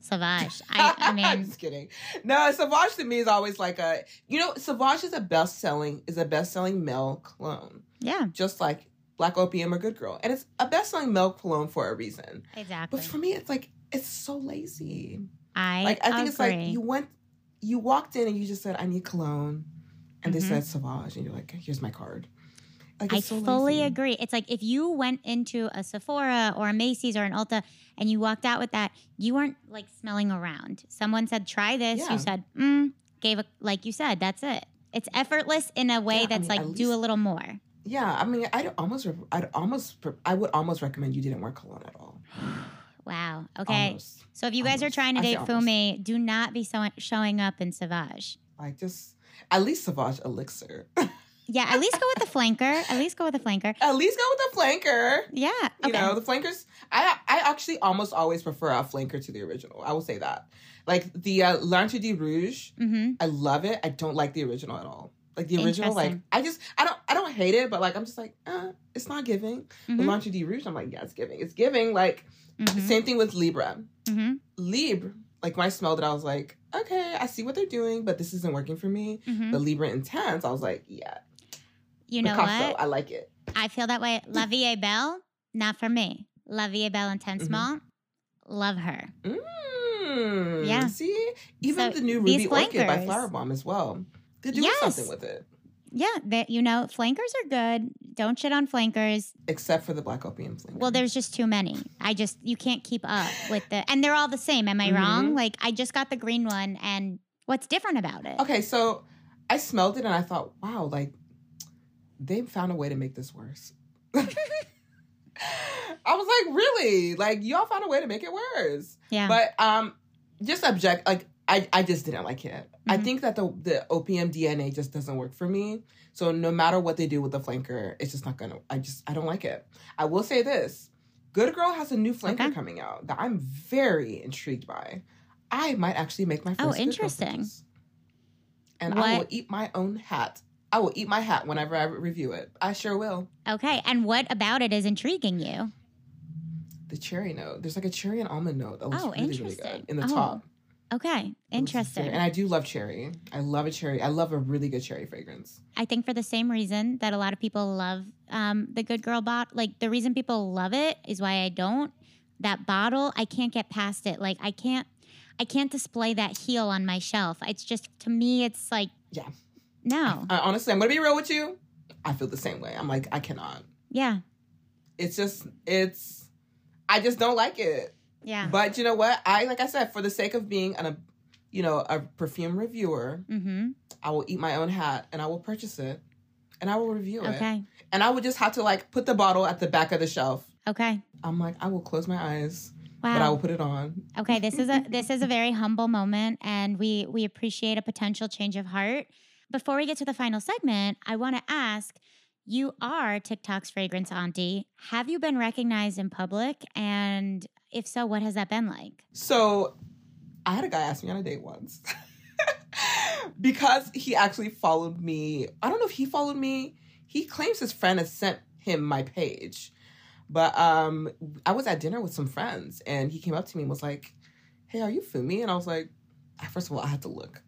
S1: Sauvage. I, I
S2: I'm just kidding. No, Sauvage to me is always like a you know, Sauvage is a best selling is a best selling male cologne.
S1: yeah,
S2: Just like Black Opium or Good Girl. And it's a best selling male cologne for a reason.
S1: exactly.
S2: But for me it's like it's so lazy.
S1: I,
S2: Like I think it's like you went you walked in and you just said, I need cologne. And they
S1: Mhm.
S2: said Sauvage and you're like, here's my card. Like
S1: I
S2: so
S1: fully
S2: lazy.
S1: agree. It's like if you went into a Sephora or a Macy's or an Ulta and you walked out with that, you weren't like smelling around. Someone said, "Try this."
S2: Yeah.
S1: You said, "Mm." Gave a like you said. That's it. It's effortless in a way
S2: Yeah, I
S1: that's
S2: mean,
S1: like
S2: at
S1: do a little more.
S2: Yeah, I mean, I'd almost, I'd almost, I would almost recommend you didn't wear cologne at all.
S1: Wow. Okay.
S2: Almost.
S1: So if you guys are trying to
S2: I
S1: date
S2: almost.
S1: Fumi, do not be so- showing up in Sauvage.
S2: Like just at least Sauvage Elixir.
S1: Yeah, at least go with the flanker. At least go with the flanker.
S2: at least go with the flanker.
S1: Yeah.
S2: You know, the flankers. I I actually almost always prefer a flanker to the original. I will say that. Like the uh, L'Interdit Rouge,
S1: mm-hmm.
S2: I love it. I don't like the original at all. Like the original, like I just I don't I don't hate it, but like I'm just like, uh, it's not giving. The
S1: Mhm.
S2: L'Interdit Rouge, I'm like, yeah, it's giving. It's giving. Like
S1: Mhm.
S2: same thing with Libre.
S1: Mhm.
S2: Libre, like when I smelled it, I was like, okay, I see what they're doing, but this isn't working for me.
S1: Mhm.
S2: The Libre Intense, I was like, yeah,
S1: You know
S2: Picasso,
S1: what?
S2: I like it.
S1: I feel that way. La Vie Belle, not for me. La Vie Belle Intense
S2: Mhm.
S1: Small, love her.
S2: Mm,
S1: Yeah.
S2: See, even
S1: So
S2: the new Ruby Orchid by Flower Bomb as well. They're doing
S1: Yes.
S2: something with it,
S1: Yeah, that you know, flankers are good. Don't shit on flankers.
S2: except for the Black Opium flanker.
S1: Well, there's just too many. I just you can't keep up with the and they're all the same. Am I wrong?
S2: Mhm.
S1: Like I just got the green one and what's different about it?
S2: okay, so I smelled it and I thought, wow, like they found a way to make this worse. I was like, really? Like y'all found a way to make it worse.
S1: Yeah.
S2: But um, just object. Like I, I just didn't like it. I
S1: Mhm.
S2: think that the the opium DNA just doesn't work for me. So no matter what they do with the flanker, it's just not gonna. I just I don't like it. I will say this: Good Girl has a new flanker
S1: Okay.
S2: coming out that I'm very intrigued by. I might actually make my first.
S1: Oh, interesting.
S2: And I will eat my own hat. I will eat my hat whenever I review it. I sure will.
S1: okay. And what about it is intriguing you?
S2: The cherry note. There's like a cherry and almond note that looks
S1: Oh,
S2: really, really good in the
S1: Oh,
S2: top.
S1: Okay. Interesting.
S2: And I do love cherry. I love a cherry. I love a really good cherry fragrance.
S1: I think for the same reason that a lot of people love um, the Good Girl bottle, like the reason people love it is why I don't. That bottle, I can't get past it. Like I can't, I can't display that heel on my shelf. It's just to me, it's like,
S2: Yeah.
S1: no,
S2: I, honestly, I'm gonna be real with you. I feel the same way. I'm like, I cannot.
S1: yeah,
S2: It's just, it's, I just don't like it.
S1: Yeah,
S2: But you know what? I like I said, for the sake of being an, a, you know, a perfume reviewer,
S1: mm-hmm.
S2: I will eat my own hat and I will purchase it, and I will review it.
S1: Okay,
S2: And I would just have to like put the bottle at the back of the shelf.
S1: okay,
S2: I'm like, I will close my eyes, but I will put it on.
S1: Okay, this is a this is a very humble moment, and we we appreciate a potential change of heart. Before we get to the final segment, I want to ask. You are TikTok's fragrance auntie. Have you been recognized in public? And if so, what has that been like?
S2: So I had a guy ask me on a date once because he actually followed me. I don't know if he followed me. He claims his friend has sent him my page. But um I was at dinner with some friends and he came up to me and was like, Hey, are you Fumi? And I was like, first of all, I had to look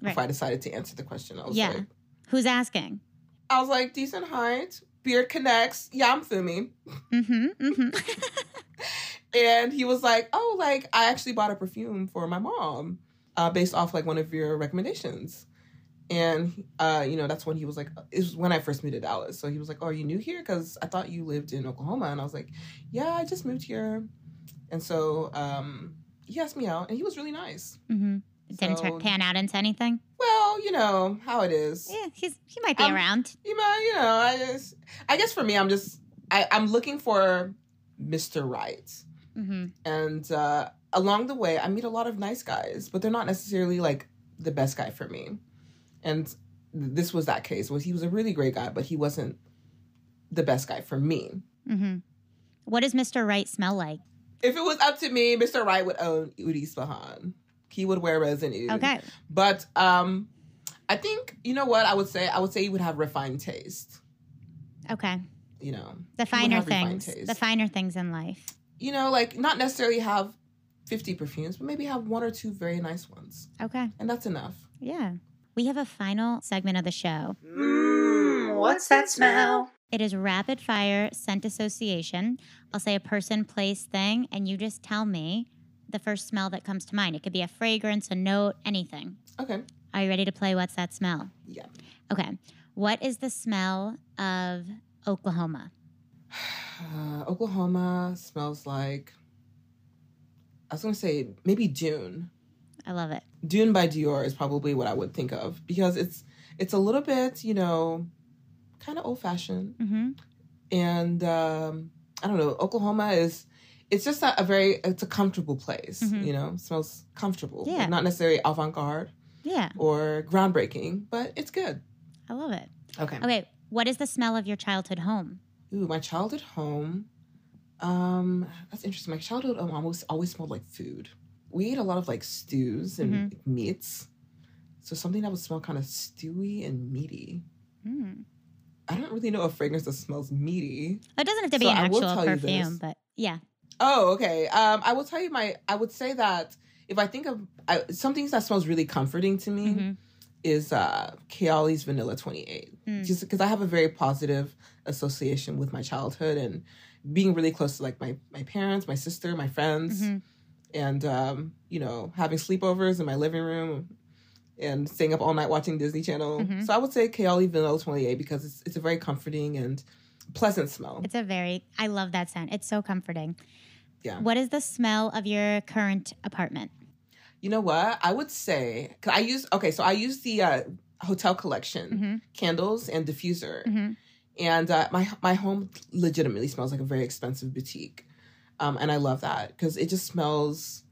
S1: Right.
S2: before I decided to answer the question. I was
S1: Yeah.
S2: like
S1: Who's asking?
S2: I was like, decent height, beard connects, yeah, I'm Fumi.
S1: Mm-hmm. Mm-hmm.
S2: And he was like, "Oh, like I actually bought a perfume for my mom, uh, based off like one of your recommendations." And uh, you know, that's when he was like, "It was when I first moved to Dallas." So he was like, "Oh, are you new here? Because I thought you lived in Oklahoma." And I was like, "Yeah, I just moved here." And so um, he asked me out, and he was really nice.
S1: mm-hmm. Didn't
S2: So-
S1: turn pan out into anything.
S2: Well, you know how it is.
S1: Yeah, he's he might be
S2: Um,
S1: around.
S2: You know, you know. I just, I guess for me, I'm just, I, I'm looking for Mr. Right.
S1: Mm-hmm.
S2: and uh, along the way i meet a lot of nice guys but they're not necessarily like the best guy for me and this was that case was he was a really great guy but he wasn't the best guy for me
S1: Mm-hmm. What does Mr. Right smell like?
S2: if it was up to me mr Right would own Oud Isfahan. he would wear resin.
S1: Okay.
S2: but um i think you know what i would say i would say he would have refined taste
S1: Okay.
S2: you know
S1: The finer things. The finer things in life.
S2: You know like not necessarily have 50 perfumes but maybe have one or two very nice ones
S1: Okay.
S2: and that's enough
S1: Yeah. We have a final segment of the show.
S3: Mmm, what's that smell?
S1: It is rapid fire scent association. I'll say a person, place, thing, and you just tell me the first smell that comes to mind. It could be a fragrance, a note, anything.
S2: okay
S1: Are you ready to play What's That Smell?
S2: yeah
S1: Okay. What is the smell of Oklahoma?
S2: Uh, Oklahoma smells like. I was gonna say maybe Dune.
S1: I love it.
S2: Dune by Dior is probably what I would think of because it's it's a little bit you know, kind of old fashioned,
S1: Mm-hmm.
S2: and um, I don't know. Oklahoma is it's just a, a very it's a comfortable place.
S1: Mhm.
S2: You know, smells comfortable.
S1: Yeah.
S2: not necessarily avant garde
S1: Yeah,
S2: or groundbreaking, but it's good.
S1: I love it.
S2: Okay.
S1: Okay. What is the smell of your childhood home?
S2: Ooh, my childhood home. Um, that's interesting. My childhood home almost always smelled like food. We ate a lot of like stews and
S1: Mhm.
S2: meats. So something that would smell kind of stewy and meaty.
S1: Mm.
S2: I don't really know a fragrance that smells meaty.
S1: It doesn't have to be
S2: So
S1: an
S2: I will
S1: actual
S2: tell you
S1: perfume, but yeah.
S2: Oh, okay. Um, I will tell you my. I would say that if I think of I, some things that smells really comforting to me
S1: Mhm.
S2: is uh Kayali's Vanilla Twenty Eight.
S1: Mm.
S2: Just because I have a very positive association with my childhood and being really close to like my my parents, my sister, my friends,
S1: Mhm.
S2: and um, you know having sleepovers in my living room and staying up all night watching Disney Channel.
S1: Mhm.
S2: So I would say Kayali Vanilla Twenty Eight because it's it's a very comforting and pleasant smell.
S1: It's a very, I love that scent. It's so comforting.
S2: Yeah.
S1: What is the smell of your current apartment?
S2: You know what? I would say cause I use okay, so I use the uh, hotel collection
S1: Mhm.
S2: candles and diffuser,
S1: Mhm.
S2: And uh, my my home legitimately smells like a very expensive boutique, um, and I love that because it just smells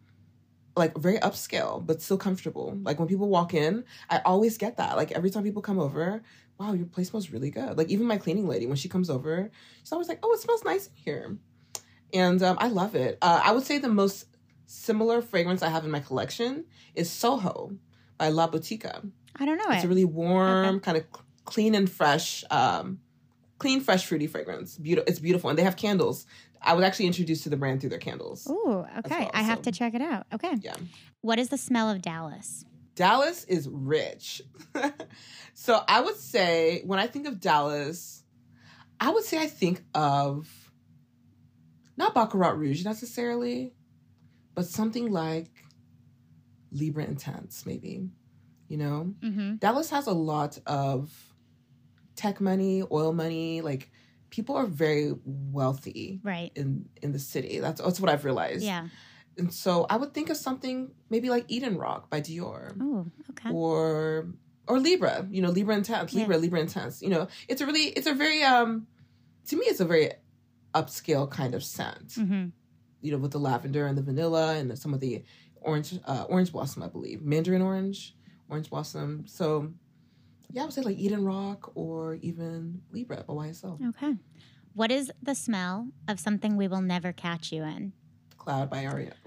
S2: like very upscale but still comfortable. Like when people walk in, I always get that. Like every time people come over, wow, your place smells really good. Like even my cleaning lady when she comes over, she's always like, oh, it smells nice in here, and um, I love it. Uh, I would say the most similar fragrance I have in my collection is Soho by La Botica.
S1: I don't know
S2: It's
S1: it.
S2: a really warm, kind of clean and fresh, um, clean, fresh, fruity fragrance. Beautiful. It's beautiful, and they have candles. I was actually introduced to the brand through their candles.
S1: Ooh, okay.
S2: well,
S1: I have to check it out. Okay.
S2: Yeah.
S1: What is the smell of Dallas?
S2: Dallas is rich. so I would say when I think of Dallas, I would say I think of not Baccarat Rouge necessarily, but something like Libre Intense, maybe. You know?
S1: Mm-hmm.
S2: Dallas has a lot of tech money, oil money. Like people are very wealthy
S1: Right.
S2: in in the city. That's that's what I've realized.
S1: Yeah.
S2: And so I would think of something maybe like Eden-Roc by Dior
S1: Oh, okay.
S2: or or Libre. You know, Libre Intense, Libre, Libre Intense. You know, it's a really it's a very um to me it's a very upscale kind of scent.
S1: Mm-hmm.
S2: You know, with the lavender and the vanilla and some of the orange uh, orange blossom, I believe, mandarin orange, orange blossom. So yeah, I would say like Eden-Roc or even Libre by YSL.
S1: Okay. What is the smell of something we will never catch you in?
S2: Cloud by Aria.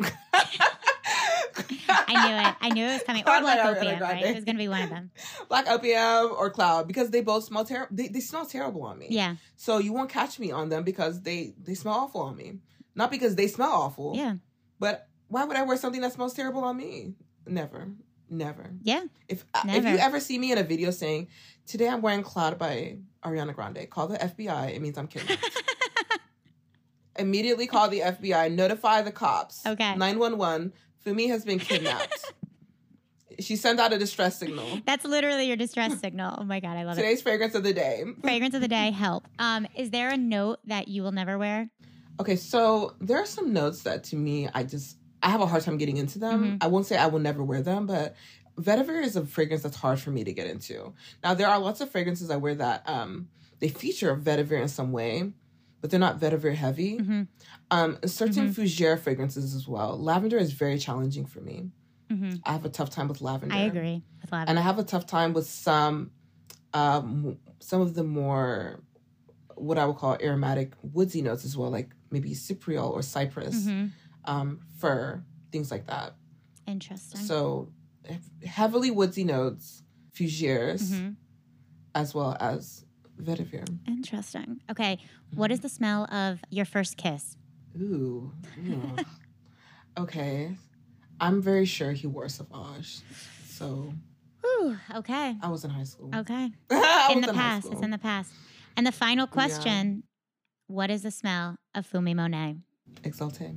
S1: I knew it. I knew it was coming.
S2: Cloud by
S1: Black Opium, right? It was going to be one of them.
S2: Black Opium or Cloud because they both smell terrible. They, they smell terrible on me.
S1: Yeah.
S2: So you won't catch me on them because they they smell awful on me. Not because they smell awful.
S1: Yeah.
S2: But why would I wear something that smells terrible on me? Never. Never.
S1: Yeah.
S2: If if you ever see me in a video saying, "Today I'm wearing Cloud by Ariana Grande," call the FBI. It means I'm kidnapped. Immediately call the FBI. Notify the cops.
S1: Okay.
S2: Nine one one. Fumi has been kidnapped. she sent out a distress signal.
S1: That's literally your distress signal. Oh my God. I love it.
S2: Today's fragrance of the day.
S1: Fragrance of the day, help. Um, is there a note that you will never wear?
S2: Okay, so there are some notes that to me I just I have a hard time getting into them.
S1: Mhm.
S2: I won't say I will never wear them, but vetiver is a fragrance that's hard for me to get into. Now there are lots of fragrances I wear that um they feature vetiver in some way, but they're not vetiver heavy.
S1: Mhm.
S2: Um certain
S1: Mm-hmm.
S2: fougere fragrances as well. Lavender is very challenging for me.
S1: hmm
S2: I have a tough time with lavender.
S1: I agree with lavender.
S2: And I have a tough time with some um some of the more what I would call aromatic woodsy notes as well, like maybe cypriol or cypress,
S1: Mhm.
S2: Um, fir, things like that.
S1: Interesting.
S2: So heavily woodsy notes, fougeres,
S1: Mhm.
S2: as well as vetiver.
S1: Interesting. Okay. What is the smell of your first kiss?
S2: Ooh. ooh. okay. I'm very sure he wore Sauvage. So
S1: Ooh, okay.
S2: I was in high school.
S1: Okay. In the
S2: high
S1: past. It's in the past. And the final question What is the smell of Fumi Monet?
S2: Exalté.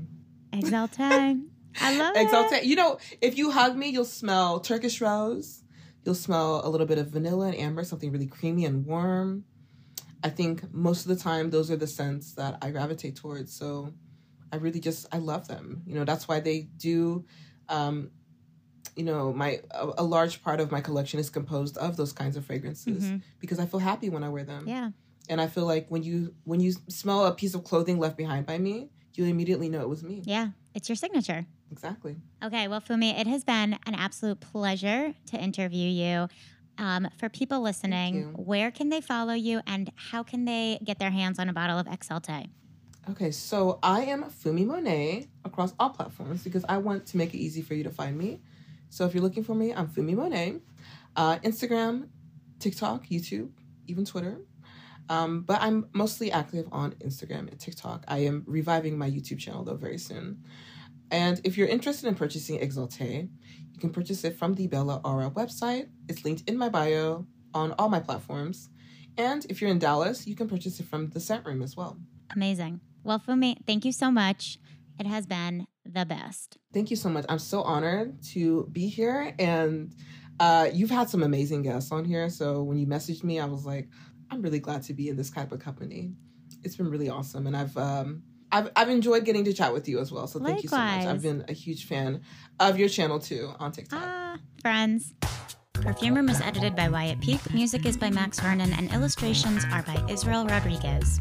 S1: Exalté. I love it.
S2: Exalté. You know, if you hug me, you'll smell Turkish rose. You'll smell a little bit of vanilla and amber, something really creamy and warm. I think most of the time, those are the scents that I gravitate towards. So I really just, I love them. You know, that's why they do, um, you know, my, a, a large part of my collection is composed of those kinds of fragrances
S1: Mhm.
S2: because I feel happy when I wear them.
S1: Yeah.
S2: And I feel like when you, when you smell a piece of clothing left behind by me, you immediately know it was me.
S1: Yeah. It's your signature.
S2: Exactly.
S1: Okay, well, Fumi, it has been an absolute pleasure to interview you. Um, for people listening, where can they follow you and how can they get their hands on a bottle of Exalté?
S2: Okay, so I am Fumi Monet across all platforms because I want to make it easy for you to find me. So if you're looking for me, I'm Fumi Monet. Uh, Instagram, TikTok, YouTube, even Twitter. Um, but I'm mostly active on Instagram and TikTok. I am reviving my YouTube channel though very soon. And if you're interested in purchasing Exalté, you can purchase it from the Bella Aura website. It's linked in my bio on all my platforms. And if you're in Dallas, you can purchase it from the Scent Room as well.
S1: Amazing. Well, Fumi, thank you so much. It has been the best.
S2: Thank you so much. I'm so honored to be here. And uh, you've had some amazing guests on here. So when you messaged me, I was like, I'm really glad to be in this type of company. It's been really awesome. And I've, um, I've, I've enjoyed getting to chat with you as well. So thank you so much. I've been a huge fan of your channel too on TikTok.
S1: Ah, friends. Perfume Room is edited by Wyatt Peak, music is by Max Vernon, and illustrations are by Israel Rodriguez.